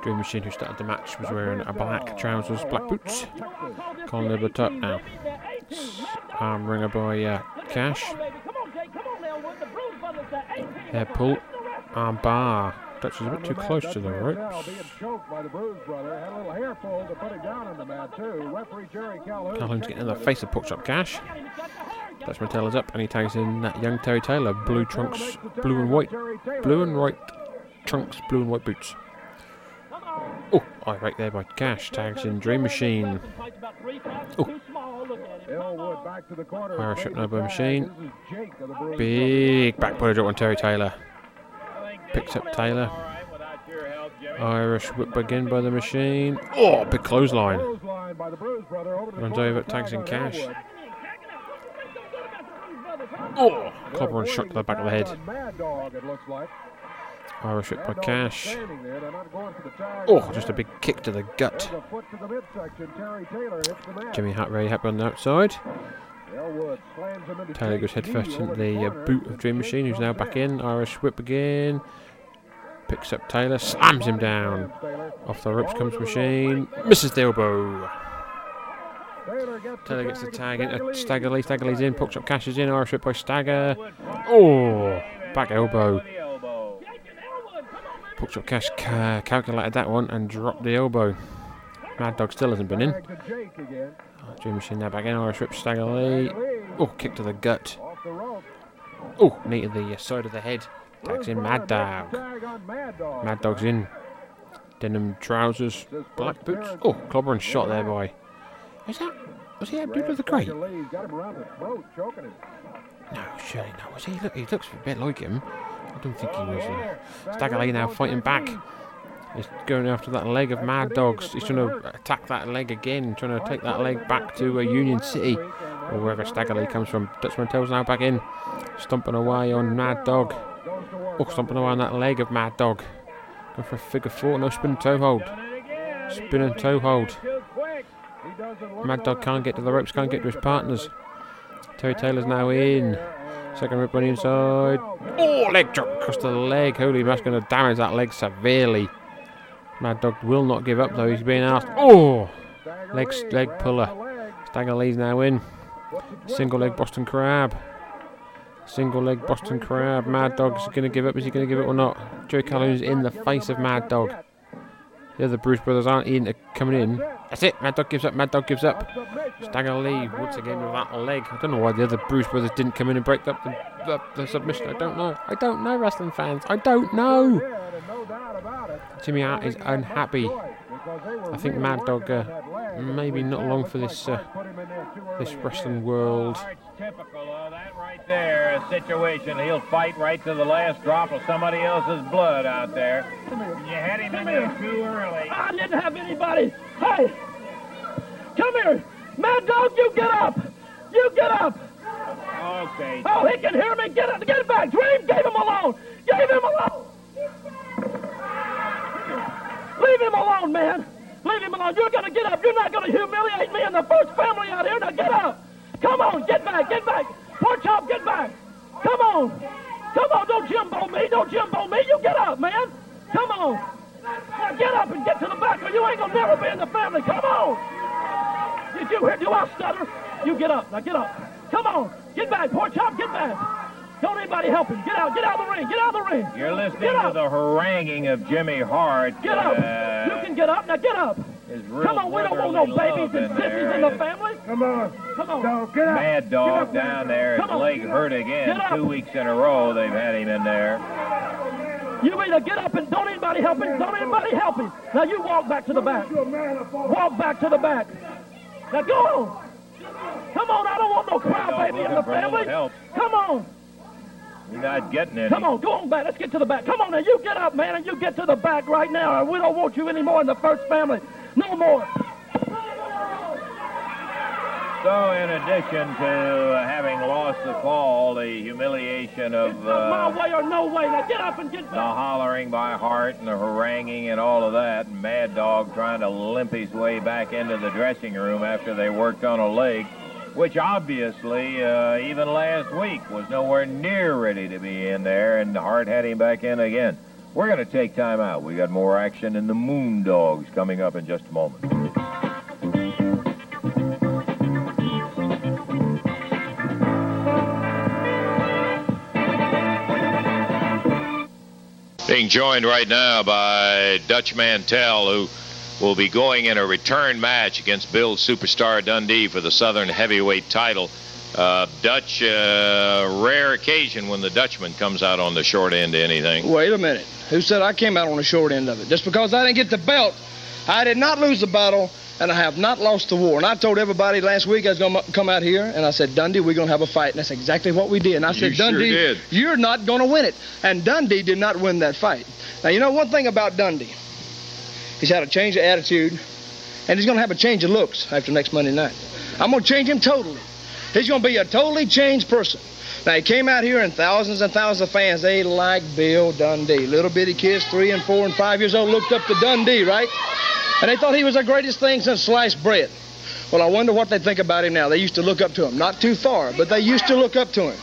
[SPEAKER 6] Dream Machine, who started the match, was wearing a black trousers, black boots. Colin Libert up now. Arm wringer by uh, Cash. Hair pull. Arm bar. Dutch is a bit too close to the ropes.
[SPEAKER 8] The the.
[SPEAKER 6] Calhoun's getting in the face of Pork Chop Cash. Dutch Mantell is up and he tags in that young Terry Taylor. Blue trunks, blue and white. Blue and white trunks, blue and white boots. Oh, eye right there by Cash. Tags in Dream Machine. Oh,
[SPEAKER 8] Elwood back to the corner.
[SPEAKER 6] Irish up now by Machine.
[SPEAKER 8] This is Jake of the
[SPEAKER 6] Big back body drop on Terry Taylor. Picks up Taylor. Irish whip again by the machine. Oh, big clothesline.
[SPEAKER 8] Clothesline by the Bruise Brother over to
[SPEAKER 6] Runs over, tags in cash. Oh, clobber and shot to the back of the head. Irish whip by Cash.
[SPEAKER 8] standing there. They're not going for the tag.
[SPEAKER 6] Oh, just a big kick to the gut.
[SPEAKER 8] There's a foot to the midsection. Terry Taylor hits the mat.
[SPEAKER 6] Jimmy Hart very happy on the outside.
[SPEAKER 8] Elwood slams him into
[SPEAKER 6] Taylor goes
[SPEAKER 8] headfirst
[SPEAKER 6] head into the uh, boot of Dream Machine, who's now back in. Irish whip again. Picks up Taylor, slams him down. Off the ropes comes Machine. Misses the elbow. Taylor gets the tag in. Uh, Stagger Lee. Stagger Lee's in. Pucks up Cash is in. Irish whip by Stagger. Oh, back elbow. Up Cash ca- calculated that one and dropped the elbow. Mad Dog still hasn't been in.
[SPEAKER 8] Tag to Jake again.
[SPEAKER 6] Dream Machine now back in. Irish whip Stagger Lee. Oh, kick to the gut.
[SPEAKER 8] Off the rope.
[SPEAKER 6] Oh, knee to the uh, side of the head. Tags in Mad Dog.
[SPEAKER 8] Mad
[SPEAKER 6] Dog's in. Denim trousers, black boots. Oh, clobber and shot there by. Is that? Was he with the crate?
[SPEAKER 8] Stagger Lee's got him around the throat, choking him.
[SPEAKER 6] No, surely not. Was he? Look, he looks a bit like him. I don't think he was. Uh, now fighting back. He's going after that leg of Mad Dogs. He's trying to attack that leg again, trying to take that leg back to uh, Union City or wherever Stagger Lee comes from. Dutchman Mantell's now back in, stomping away on Mad Dog. Oh, stomping away on that leg of Mad Dog. Going for a figure four, no spin toe hold. Spin and toe hold. Mad Dog can't get to the ropes, can't get to his partners. Terry Taylor's now in. Second rip on the inside. Oh, leg drop across the leg. Holy, that's going to damage that leg severely. Mad Dog will not give up though. He's being asked. Oh, leg leg puller. Stagger Lee's now in. Single leg Boston Crab. Single leg Boston Crab. Mad Dog's going to give up. Is he going to give it or not? Joe Calhoun's in the face of Mad Dog. The other Bruise Brothers aren't in, uh, coming in. That's it. Mad Dog gives up. Mad Dog gives up. Stagger Lee once again with that leg. I don't know why the other Bruise Brothers didn't come in and break up the, the, the submission. I don't know. I don't know, wrestling fans. I don't know. Jimmy Hart is unhappy. I think Mad Dog uh, maybe not long for this uh, this wrestling world.
[SPEAKER 33] There, a situation. He'll fight right to the last drop of somebody else's blood out there. You had him in there too early.
[SPEAKER 30] I didn't have anybody. Hey, come here. Mad Dog, you get up. You get up.
[SPEAKER 33] Okay.
[SPEAKER 30] Oh, he can hear me. Get up. Get back. Dream, gave him alone. Gave him alone. Leave him alone, man. Leave him alone. You're going to get up. You're not going to humiliate me and the first family out here. Now get up. Come on. Get back. Get back. Pork chop, get back. Come on. Come on. Don't Jimbo me. Don't Jimbo me. You get up, man. Come on. Now get up and get to the back or you ain't to never be in the family. Come on. Did you hear? Do I stutter? You get up. Now get up. Come on. Get back. Poor chop. Get back. Don't anybody help him. Get out. Get out of the ring. Get out of the ring.
[SPEAKER 7] You're listening to the haranguing of Jimmy Hart.
[SPEAKER 30] Get up.
[SPEAKER 7] Uh,
[SPEAKER 30] you can get up. Now get up.
[SPEAKER 7] His real
[SPEAKER 30] Come on. We don't want no babies and
[SPEAKER 7] in
[SPEAKER 30] sissies
[SPEAKER 7] there.
[SPEAKER 30] in the family.
[SPEAKER 34] Come on.
[SPEAKER 30] Come on.
[SPEAKER 34] Dog, get up.
[SPEAKER 7] Mad
[SPEAKER 34] Get
[SPEAKER 7] Dog
[SPEAKER 34] up,
[SPEAKER 7] down there, his leg hurt again. Two weeks in a row, they've had him in there.
[SPEAKER 30] You either get up and don't anybody help him. Don't anybody help him. Now you walk back to the back. Walk back to the back. Now go on. Come on. I don't want no crybaby in
[SPEAKER 7] looking
[SPEAKER 30] the
[SPEAKER 7] for a little
[SPEAKER 30] family. Come on.
[SPEAKER 7] You're not getting any.
[SPEAKER 30] Come on, go on back. Let's get to the back. Come on now, you get up, man, and you get to the back right now. We don't want you anymore in the first family. No more.
[SPEAKER 7] So, in addition to having lost the fall, the humiliation of
[SPEAKER 30] My
[SPEAKER 7] uh,
[SPEAKER 30] way or no way. Now get up and get back.
[SPEAKER 7] the hollering by Hart and the haranguing and all of that, and Mad Dog trying to limp his way back into the dressing room after they worked on a leg, which obviously, uh, even last week, was nowhere near ready to be in there, and Hart had him back in again. We're going to take time out. We got more action in the Moondogs coming up in just a moment.
[SPEAKER 35] Being joined right now by Dutch Mantell, who will be going in a return match against Bill Superstar Dundee for the Southern Heavyweight title. Uh, Dutch, uh, rare occasion when the Dutchman comes out on the short end of anything.
[SPEAKER 36] Wait a minute. Who said I came out on the short end of it? Just because I didn't get the belt, I did not lose the battle, and I have not lost the war. And I told everybody last week I was going to come out here, and I said, Dundee, we're going to have a fight. And that's exactly what we did. And I said,
[SPEAKER 35] You sure
[SPEAKER 36] Dundee,
[SPEAKER 35] did.
[SPEAKER 36] you're not going to win it. And Dundee did not win that fight. Now, you know one thing about Dundee? He's had a change of attitude, and he's going to have a change of looks after next Monday night. I'm going to change him totally. He's going to be a totally changed person. Now, he came out here, and thousands and thousands of fans, they like Bill Dundee. Little bitty kids, three and four and five years old, looked up to Dundee, right? And they thought he was the greatest thing since sliced bread. Well, I wonder what they think about him now. They used to look up to him. Not too far, but they used to look up to him.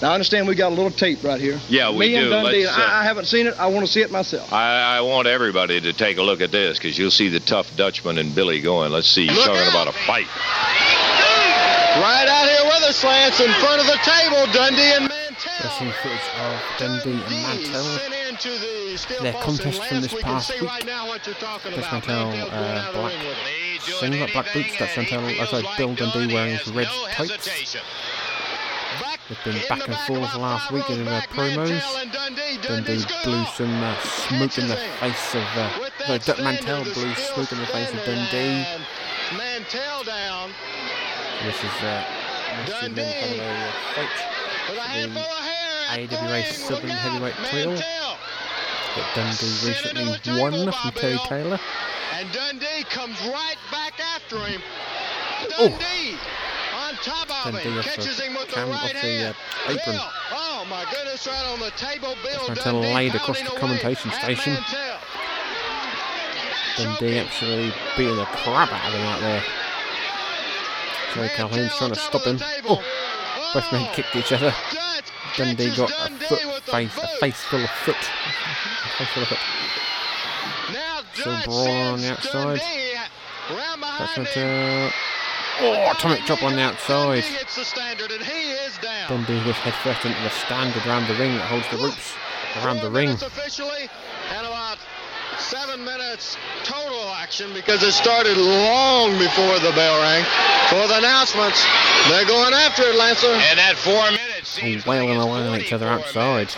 [SPEAKER 36] Now, I understand we got a little tape right here.
[SPEAKER 35] Yeah, we
[SPEAKER 36] Me and
[SPEAKER 35] do.
[SPEAKER 36] Dundee.
[SPEAKER 35] Let's,
[SPEAKER 36] and
[SPEAKER 35] uh,
[SPEAKER 36] I, I haven't seen it. I want to see it myself.
[SPEAKER 35] I, I want everybody to take a look at this because you'll see the tough Dutchman and Billy going. Let's see. He's
[SPEAKER 12] Look
[SPEAKER 35] talking
[SPEAKER 12] out.
[SPEAKER 35] about a fight.
[SPEAKER 12] Right out here with us, Lance, in front of the table, Dundee and
[SPEAKER 6] Wrestling footage of Dundee and Mantell. Their contest from this past week. Dutch Mantell, uh, black singlet, black boots. Dutch Mantell, uh, sorry, Bill Dundee wearing his red tights. They've been back and forth last week in their promos. Dundee blew some uh, smoke in the face of. Uh, sorry, Dutch Mantell blew smoke in the face of Dundee.
[SPEAKER 12] Mantell down.
[SPEAKER 6] This is uh, this has been kind of a uh, fight for the AWA Southern Heavyweight title that Dundee recently won from Terry Taylor.
[SPEAKER 12] And Dundee comes right back after him.
[SPEAKER 6] Oh.
[SPEAKER 12] Dundee on top of
[SPEAKER 6] Dundee
[SPEAKER 12] him. Catches him with the right
[SPEAKER 6] off the uh,
[SPEAKER 12] hand.
[SPEAKER 6] apron.
[SPEAKER 12] Oh my goodness, right on the table. Bill Dundee
[SPEAKER 6] laid across the commentation station. Dundee actually beating the crap out of him out there. Calhoun's trying to stop him. Oh, both men kicked each other. Dundee got a foot face, a face full of foot. A face full of foot. Still brawling on the outside. That's not uh, Oh, atomic drop on the outside. Dundee was head first into the standard around the ring that holds the ropes around the ring.
[SPEAKER 12] Officially, and about seven minutes total action because it started long before the bell rang. For the announcements, they're going after it, Lancer.
[SPEAKER 35] And at four minutes,
[SPEAKER 6] All wailing away on each other outside.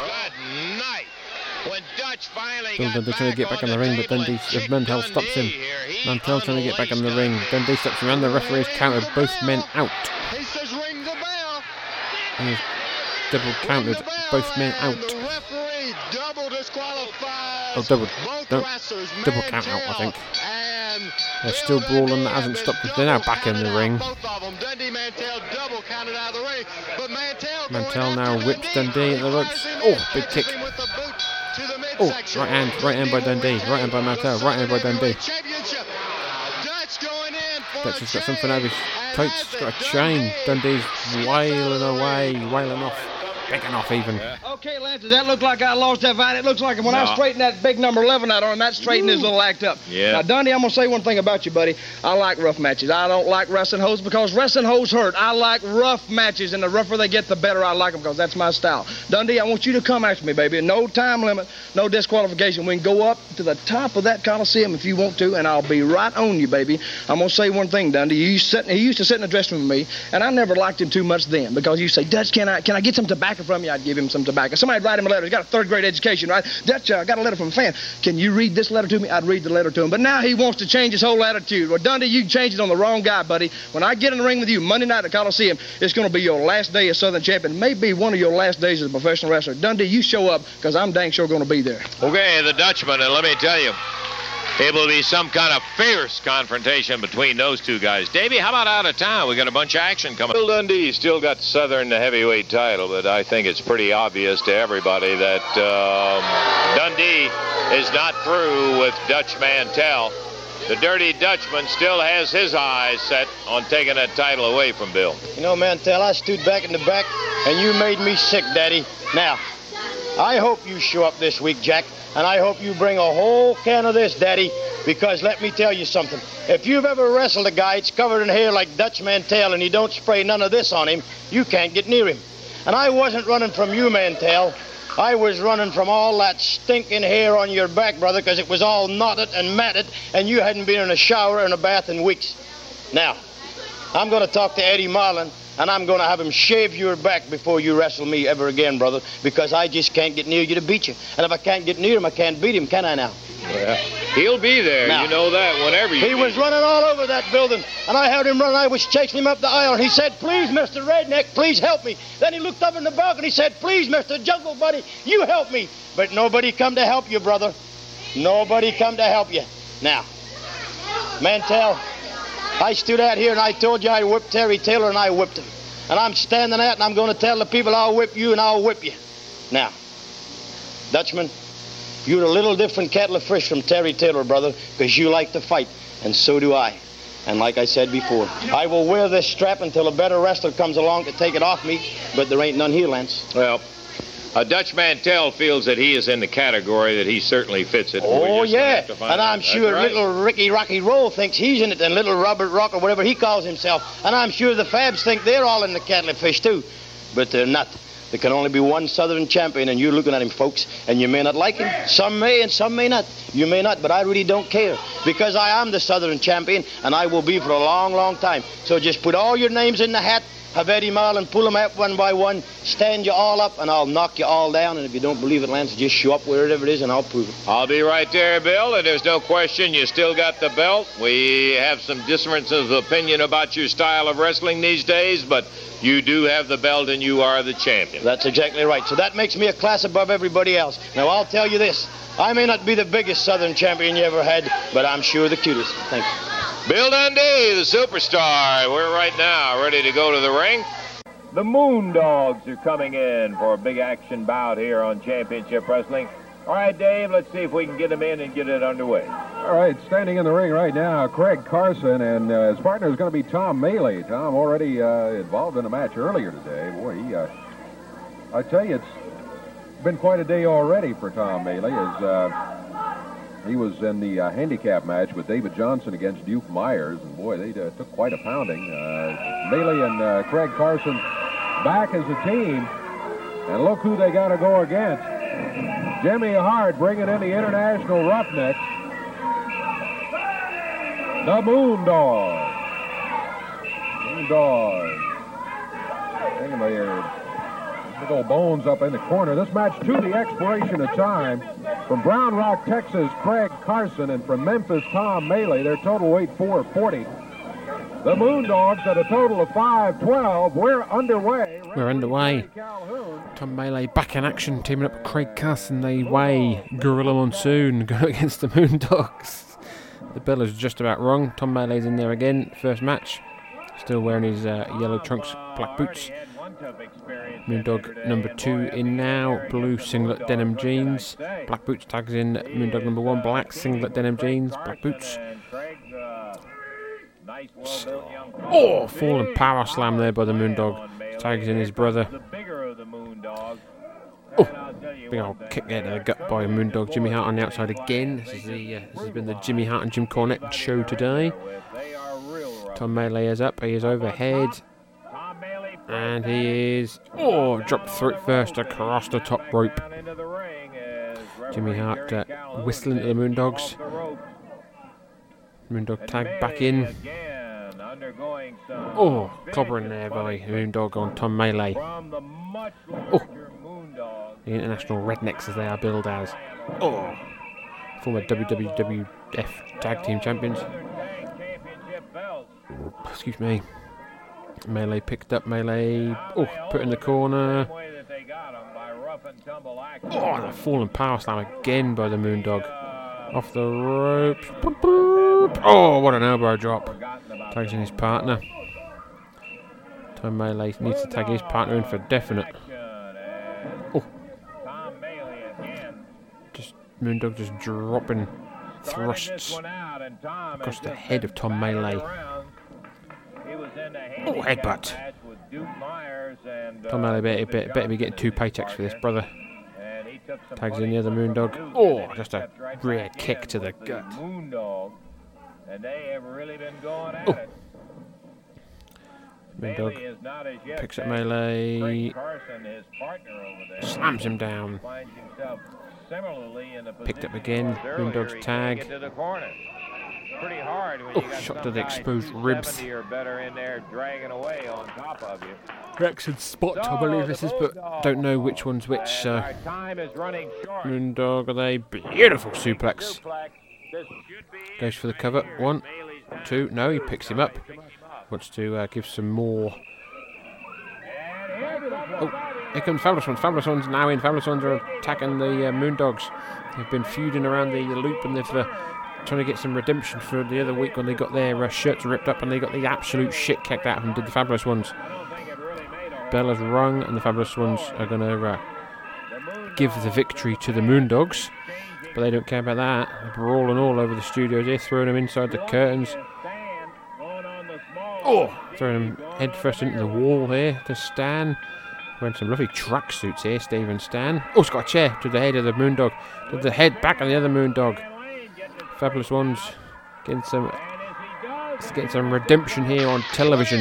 [SPEAKER 6] Bill Dundee trying to get back in the ring, but Dundee uh, Mantell stops him. Mantell trying to get back in the ring. Dundee steps around. The referee's counted both men out.
[SPEAKER 12] He says ring the bell.
[SPEAKER 6] And he's double counted both men out.
[SPEAKER 12] Referee double disqualified.
[SPEAKER 6] Oh, double, double count out, I think. They're still brawling. That hasn't stopped. They're now back in the ring.
[SPEAKER 12] of Mantell of
[SPEAKER 6] now whips Dundee at the ropes. Oh, big kick. Oh, right hand, right hand by Dundee, right hand by Mantell, right hand by Dundee. Dutch has got something over his tights, got a chain. Dundee's wailing away, wailing off. Big enough even.
[SPEAKER 36] Okay, Lance, does that look like I lost that fight? It looks like when I
[SPEAKER 7] No.
[SPEAKER 36] straightened that big number 11 out on him, that straightened his little act up.
[SPEAKER 7] Yeah.
[SPEAKER 36] Now, Dundee, I'm going to say one thing about you, buddy. I like rough matches. I don't like wrestling hoes because wrestling hoes hurt. I like rough matches, and the rougher they get, the better I like them because that's my style. Dundee, I want you to come after me, baby. No time limit, no disqualification. We can go up to the top of that Coliseum if you want to, and I'll be right on you, baby. I'm going to say one thing, Dundee. You used, to sit, he used to sit in the dressing room with me, and I never liked him too much then because you say, Dutch, can I, can I get some tobacco from you? I'd give him some tobacco. Somebody'd write him a letter. He's got a third grade education, right? Dutch, uh, I got a letter from a fan. Can you read this letter to me? I'd read the letter to him. But now he wants to change his whole attitude. Well, Dundee, you changed it on the wrong guy, buddy. When I get in the ring with you Monday night at Coliseum, it's going to be your last day as Southern champion. Maybe one of your last days as a professional wrestler. Dundee, you show up because I'm dang sure going to be there.
[SPEAKER 7] Okay, the Dutchman, and let me tell you, it will be some kind of fierce confrontation between those two guys. Davey, how about out of town? We got a bunch of action coming. Bill Dundee still got Southern the heavyweight title, but I think it's pretty obvious to everybody that um, Dundee is not through with Dutch Mantell. The Dirty Dutchman still has his eyes set on taking that title away from Bill.
[SPEAKER 37] You know, Mantell, I stood back in the back, and you made me sick, Daddy. Now, I hope you show up this week, Jack, and I hope you bring a whole can of this, Daddy, because let me tell you something. If you've ever wrestled a guy that's covered in hair like Dutch Mantell and you don't spray none of this on him, you can't get near him. And I wasn't running from you, Mantell. I was running from all that stinking hair on your back, brother, because it was all knotted and matted, and you hadn't been in a shower and a bath in weeks. Now, I'm going to talk to Eddie Marlin, and I'm going to have him shave your back before you wrestle me ever again, brother, because I just can't get near you to beat you. And if I can't get near him, I can't beat him, can I now?
[SPEAKER 7] Well, he'll be there.
[SPEAKER 37] Now,
[SPEAKER 7] you know that whenever you
[SPEAKER 37] He was running all over that building, and I heard him run. I was chasing him up the aisle, and he said, Please, Mr. Redneck, please help me. Then he looked up in the balcony and he said, Please, Mr. Jungle Buddy, you help me. But nobody come to help you, brother. Nobody come to help you. Now, Mantell, I stood out here and I told you I whipped Terry Taylor, and I whipped him. And I'm standing out, and I'm going to tell the people I'll whip you, and I'll whip you. Now, Dutchman, you're a little different kettle of fish from Terry Taylor, brother, because you like to fight, and so do I. And like I said before, I will wear this strap until a better wrestler comes along to take it off me, but there ain't none here, Lance.
[SPEAKER 7] Well, uh, Dutch Mantell feels that he is in the category that he certainly fits it.
[SPEAKER 37] Oh, yeah.
[SPEAKER 7] have to find
[SPEAKER 37] And. I'm sure
[SPEAKER 7] right.
[SPEAKER 37] little Ricky Rocky Roll thinks he's in it, and little Robert Rock or whatever he calls himself. And I'm sure the Fabs think they're all in the kettle fish, too. But they're not. There can only be one Southern champion, and you're looking at him, folks, and you may not like him. Some may, and some may not. You may not, but I really don't care. Because I am the Southern champion, and I will be for a long, long time. So just put all your names in the hat, have Eddie Marlin pull them out one by one, stand you all up, and I'll knock you all down. And if you don't believe it, Lance, just show up wherever it is, and I'll prove it.
[SPEAKER 7] I'll be right there, Bill, and there's no question you still got the belt. We have some differences of opinion about your style of wrestling these days, but you do have the belt and you are the champion.
[SPEAKER 37] That's exactly right. So that makes me a class above everybody else. Now, I'll tell you this. I may not be the biggest Southern champion you ever had, but I'm sure the cutest. Thank you.
[SPEAKER 7] Bill Dundee, the superstar. We're right now ready to go to the ring.
[SPEAKER 33] The Moondogs are coming in for a big action bout here on Championship Wrestling. All right, Dave, let's see if we can get them in and get it underway.
[SPEAKER 8] All right, standing in the ring right now, Craig Carson, and uh, his partner is going to be Tom Maley. Tom already uh, involved in a match earlier today. Boy, he, uh, I tell you, it's been quite a day already for Tom Maley. As uh, he was in the uh, handicap match with David Johnson against Duke Myers, and boy, they uh, took quite a pounding. Uh, Maley and uh, Craig Carson back as a team, and look who they got to go against. Jimmy Hart bringing in the International Roughnecks. The Moondogs. Moondogs. Anyway, big old bones up in the corner. This match to the expiration of time. From Brown Rock, Texas, Craig Carson, and from Memphis, Tom Maley. Their total weight 440. The Moondogs at a total of 512. We're underway.
[SPEAKER 6] We're underway. Tom Maley back in action, teaming up with Craig Carson. They weigh Gorilla Monsoon [laughs] going against the Moondogs. The bell is just about wrong. Tom Maley's in there again. First match. Still wearing his uh, yellow trunks, black boots. Moondog number two in now. Blue singlet denim jeans. Black boots tags in. Moondog number one. Black singlet denim jeans. Black boots. Oh, falling power slam there by the Moondog. Tags in his brother. Oh, big old kick there to the gut by Moondog Jimmy Hart on the outside again. This is the uh, this has been the Jimmy Hart and Jim Cornette show today. Tom Maley is up. He is overhead. And he is oh dropped through first across the top rope. Jimmy Hart uh, whistling to the Moondogs. Moondog tag back in. Oh, clobbering there by Moondog on Tom Maley. Oh, the international rednecks as they are billed as. Oh, former WWF Tag Team Champions. Excuse me. Maley picked up Maley. Oh, put in the corner. Oh, and a fallen power slam again by the Moondog. Off the ropes. Oh, what an elbow drop. Tags in his partner. Tom Maley needs to tag his partner in for definite. Oh. Just Moondog just dropping thrusts across the head of Tom Maley. Oh, headbutt. Tom Maley better, better, better be getting two paychecks for this, brother. Tags in the other Moondog. Oh, just a rear kick to the gut.
[SPEAKER 33] And they have really been going at
[SPEAKER 6] Oh. Moondog picks up Maley,
[SPEAKER 33] Carson, his partner over there,
[SPEAKER 6] slams him down.
[SPEAKER 33] finds himself similarly in the
[SPEAKER 6] Picked up again. Moondog's tag.
[SPEAKER 33] Pretty hard when
[SPEAKER 6] Oh,
[SPEAKER 33] you got
[SPEAKER 6] shot to the exposed ribs.
[SPEAKER 33] or better in there dragging away on top of you.
[SPEAKER 6] Rex and Spot, I believe this is, but don't know which one's which. So,
[SPEAKER 33] time is.
[SPEAKER 6] Moondog with a beautiful suplex. Goes for the cover. One, two. No, he picks him up. Wants to uh, give some more. Oh, here comes Fabulous Ones. Fabulous Ones now in. Fabulous Ones are attacking the uh, Moondogs. They've been feuding around the loop and they've uh, trying to get some redemption for the other week when they got their uh, shirts ripped up and they got the absolute shit kicked out of them. Did the Fabulous Ones? Bella's rung and the Fabulous Ones are going to uh, give the victory to the Moondogs. But they don't care about that. They're brawling all over the studios here, throwing them inside the curtains. Oh, throwing them head first into the wall here to Stan. Wearing some lovely tracksuits here, Steve and Stan. Oh, it's got a chair to the head of the Moondog. To the head back of the other Moondog. Fabulous ones getting some, getting some redemption here on television.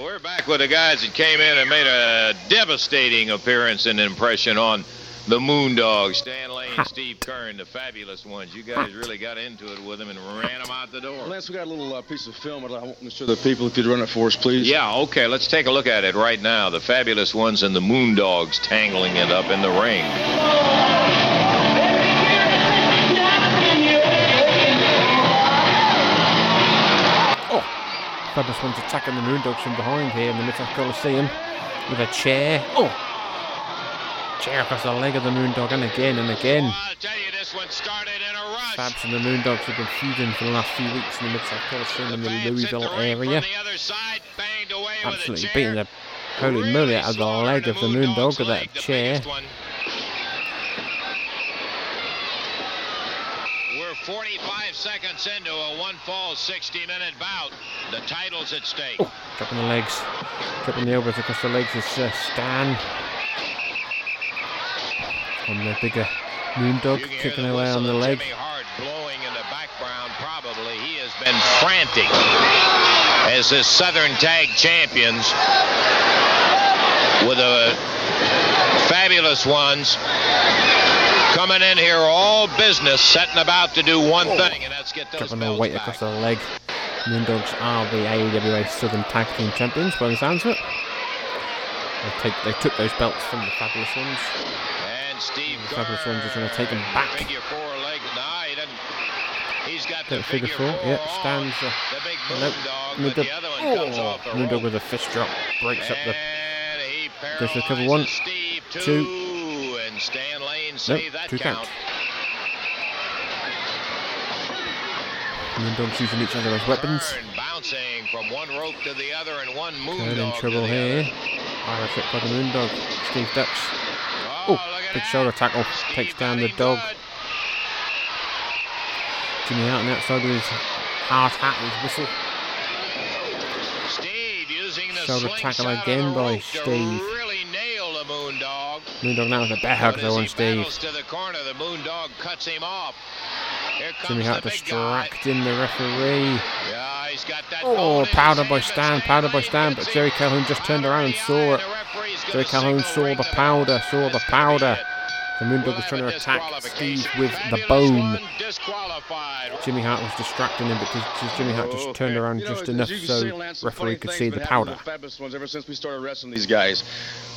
[SPEAKER 7] We're back with the guys that came in and made a devastating appearance and impression on the Moondogs. Stan Lane, Steve Keirn, the fabulous ones. You guys really got into it with them and ran them out the door.
[SPEAKER 38] Lance, we got a little uh, piece of film that I want to show the people. If you'd run it for us, please.
[SPEAKER 7] Yeah, okay, let's take a look at it right now. The fabulous ones and the Moondogs tangling it up in the ring.
[SPEAKER 6] Fabulous ones attacking the Moondogs from behind here in the Mid Coliseum with a chair. Oh! Chair across the leg of the Moondog and again and again. Fabs and the Moondogs have been feuding for the last few weeks in the Mid Coliseum in the Louisville area. Absolutely beating the holy moly out of the leg of the Moondog with that chair.
[SPEAKER 7] 45 seconds into a one fall 60 minute bout. The title's at stake.
[SPEAKER 6] Dropping the legs, dropping the elbows across the legs is uh, Stan. On the bigger Moondog, kicking away on the leg.
[SPEAKER 7] blowing in the background, probably he has been frantic as the Southern Tag Champions with the fabulous ones coming in here all business, setting about to do one thing, and that's get those
[SPEAKER 6] Dropping their weight across the leg. Moondogs are the AWA Southern Tag Team Champions by the sounds of it. They, take, they took those belts from the Fabulous Ones.
[SPEAKER 7] And Steve
[SPEAKER 6] The Fabulous Ones are trying to take them back.
[SPEAKER 7] Figure four leg. Nah, he doesn't. He's got
[SPEAKER 6] Got
[SPEAKER 7] the
[SPEAKER 6] figure
[SPEAKER 7] figure
[SPEAKER 6] four. Yep, stands. Uh,
[SPEAKER 7] The big
[SPEAKER 6] nope.
[SPEAKER 7] Moondog, but the other one comes
[SPEAKER 6] oh,
[SPEAKER 7] off the
[SPEAKER 6] Moondog with a fist drop breaks up the. Goes for cover
[SPEAKER 7] paralyzes
[SPEAKER 6] one,
[SPEAKER 7] Steve
[SPEAKER 6] two.
[SPEAKER 7] two, and Stan Lane
[SPEAKER 6] Nope,
[SPEAKER 7] that
[SPEAKER 6] two
[SPEAKER 7] count.
[SPEAKER 6] Moondogs using each other as weapons.
[SPEAKER 7] Keirn bouncing from one rope to the other and one
[SPEAKER 6] Keirn
[SPEAKER 7] Moondog
[SPEAKER 6] in trouble here. Irish whip by the Moondog. Steve ducks. Oh, big shoulder tackle. Takes down the dog. Jimmy out on the outside with his hard hat and his whistle.
[SPEAKER 7] Steve using the
[SPEAKER 6] Shoulder tackle again by Steve.
[SPEAKER 7] really nail the Moondog.
[SPEAKER 6] Moondog now with a bear hug though on Steve.
[SPEAKER 7] To the corner, the Moondog cuts him off. Here
[SPEAKER 6] Jimmy
[SPEAKER 7] comes
[SPEAKER 6] Hart
[SPEAKER 7] the big
[SPEAKER 6] distracting the referee.
[SPEAKER 7] Yeah, he's got that
[SPEAKER 6] Oh, powder by Stan, powder by Stan, but Jerry Calhoun just turned around and saw it. Jerry Calhoun saw the powder, saw the powder. The Moondog was trying to attack Steve with the bone. Jimmy Hart was distracting him, but just- just Jimmy Hart just oh, turned around
[SPEAKER 38] You know,
[SPEAKER 6] just
[SPEAKER 38] as
[SPEAKER 6] enough so
[SPEAKER 38] see, Lance,
[SPEAKER 6] referee could see the powder.
[SPEAKER 38] the Fabulous ones ever since we started wrestling these guys.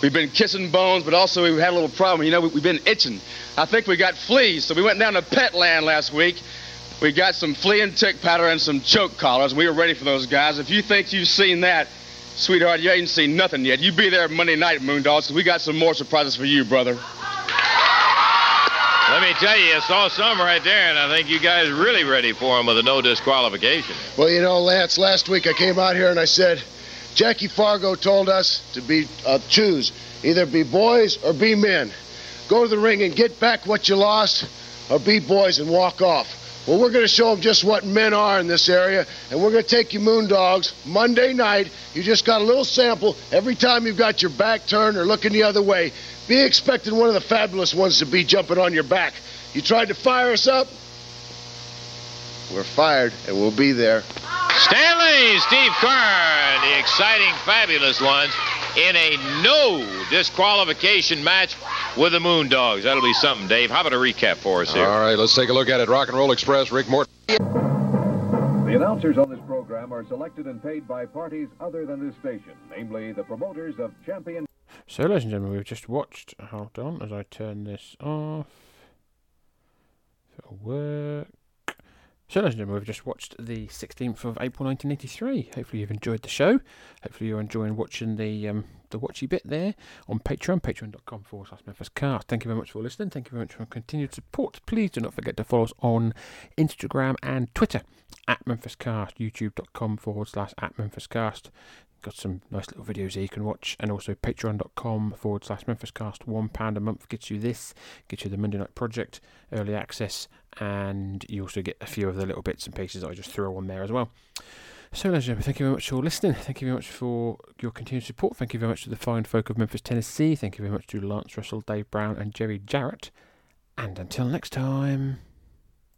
[SPEAKER 38] We've been kissing bones, but also we've had a little problem. You know, we- we've been itching. I think we got fleas, so we went down to Petland last week. We got some flea and tick powder and some choke collars. We were ready for those guys. If you think you've seen that, sweetheart, you ain't seen nothing yet. You be there Monday night, Moondogs, because we got some more surprises for you, brother.
[SPEAKER 7] Let me tell you, I saw some right there, and I think you guys really ready for him with a no disqualification.
[SPEAKER 39] Well, you know, Lance, last week I came out here and I said, Jackie Fargo told us to be uh, choose either be boys or be men. Go to the ring and get back what you lost, or be boys and walk off. Well, we're going to show them just what men are in this area, and we're going to take you Moondogs Monday night. You just got a little sample every time you've got your back turned or looking the other way. Be expecting one of the fabulous ones to be jumping on your back. You tried to fire us up? We're fired, and we'll be there.
[SPEAKER 7] Stan Lane, Steve Keirn, the exciting, fabulous ones, in a no disqualification match with the Moondogs. That'll be something, Dave. How about a recap for us here?
[SPEAKER 40] All right, let's take a look at it. Rock and Roll Express, Rick Morton.
[SPEAKER 8] The announcers on this program are selected and paid by parties other than this station, namely the promoters of Champion.
[SPEAKER 6] So, ladies and gentlemen, we've just watched. Hold on, as I turn this off. It'll work. So, ladies and gentlemen, we've just watched the 16th of April 1983. Hopefully, you've enjoyed the show. Hopefully, you're enjoying watching the um, the watchy bit there on Patreon, patreon.com forward slash Memphis Cast. Thank you very much for listening. Thank you very much for continued support. Please do not forget to follow us on Instagram and Twitter at Memphis Cast, youtube.com forward slash at Memphis Cast. Got some nice little videos there you can watch, and also patreon.com forward slash Memphis Cast. One pound a month gets you this, gets you the Monday Night Project, early access, and you also get a few of the little bits and pieces I just throw on there as well. So, ladies and gentlemen, thank you very much for listening. Thank you very much for your continued support. Thank you very much to the fine folk of Memphis, Tennessee. Thank you very much to Lance Russell, Dave Brown, and Jerry Jarrett. And until next time.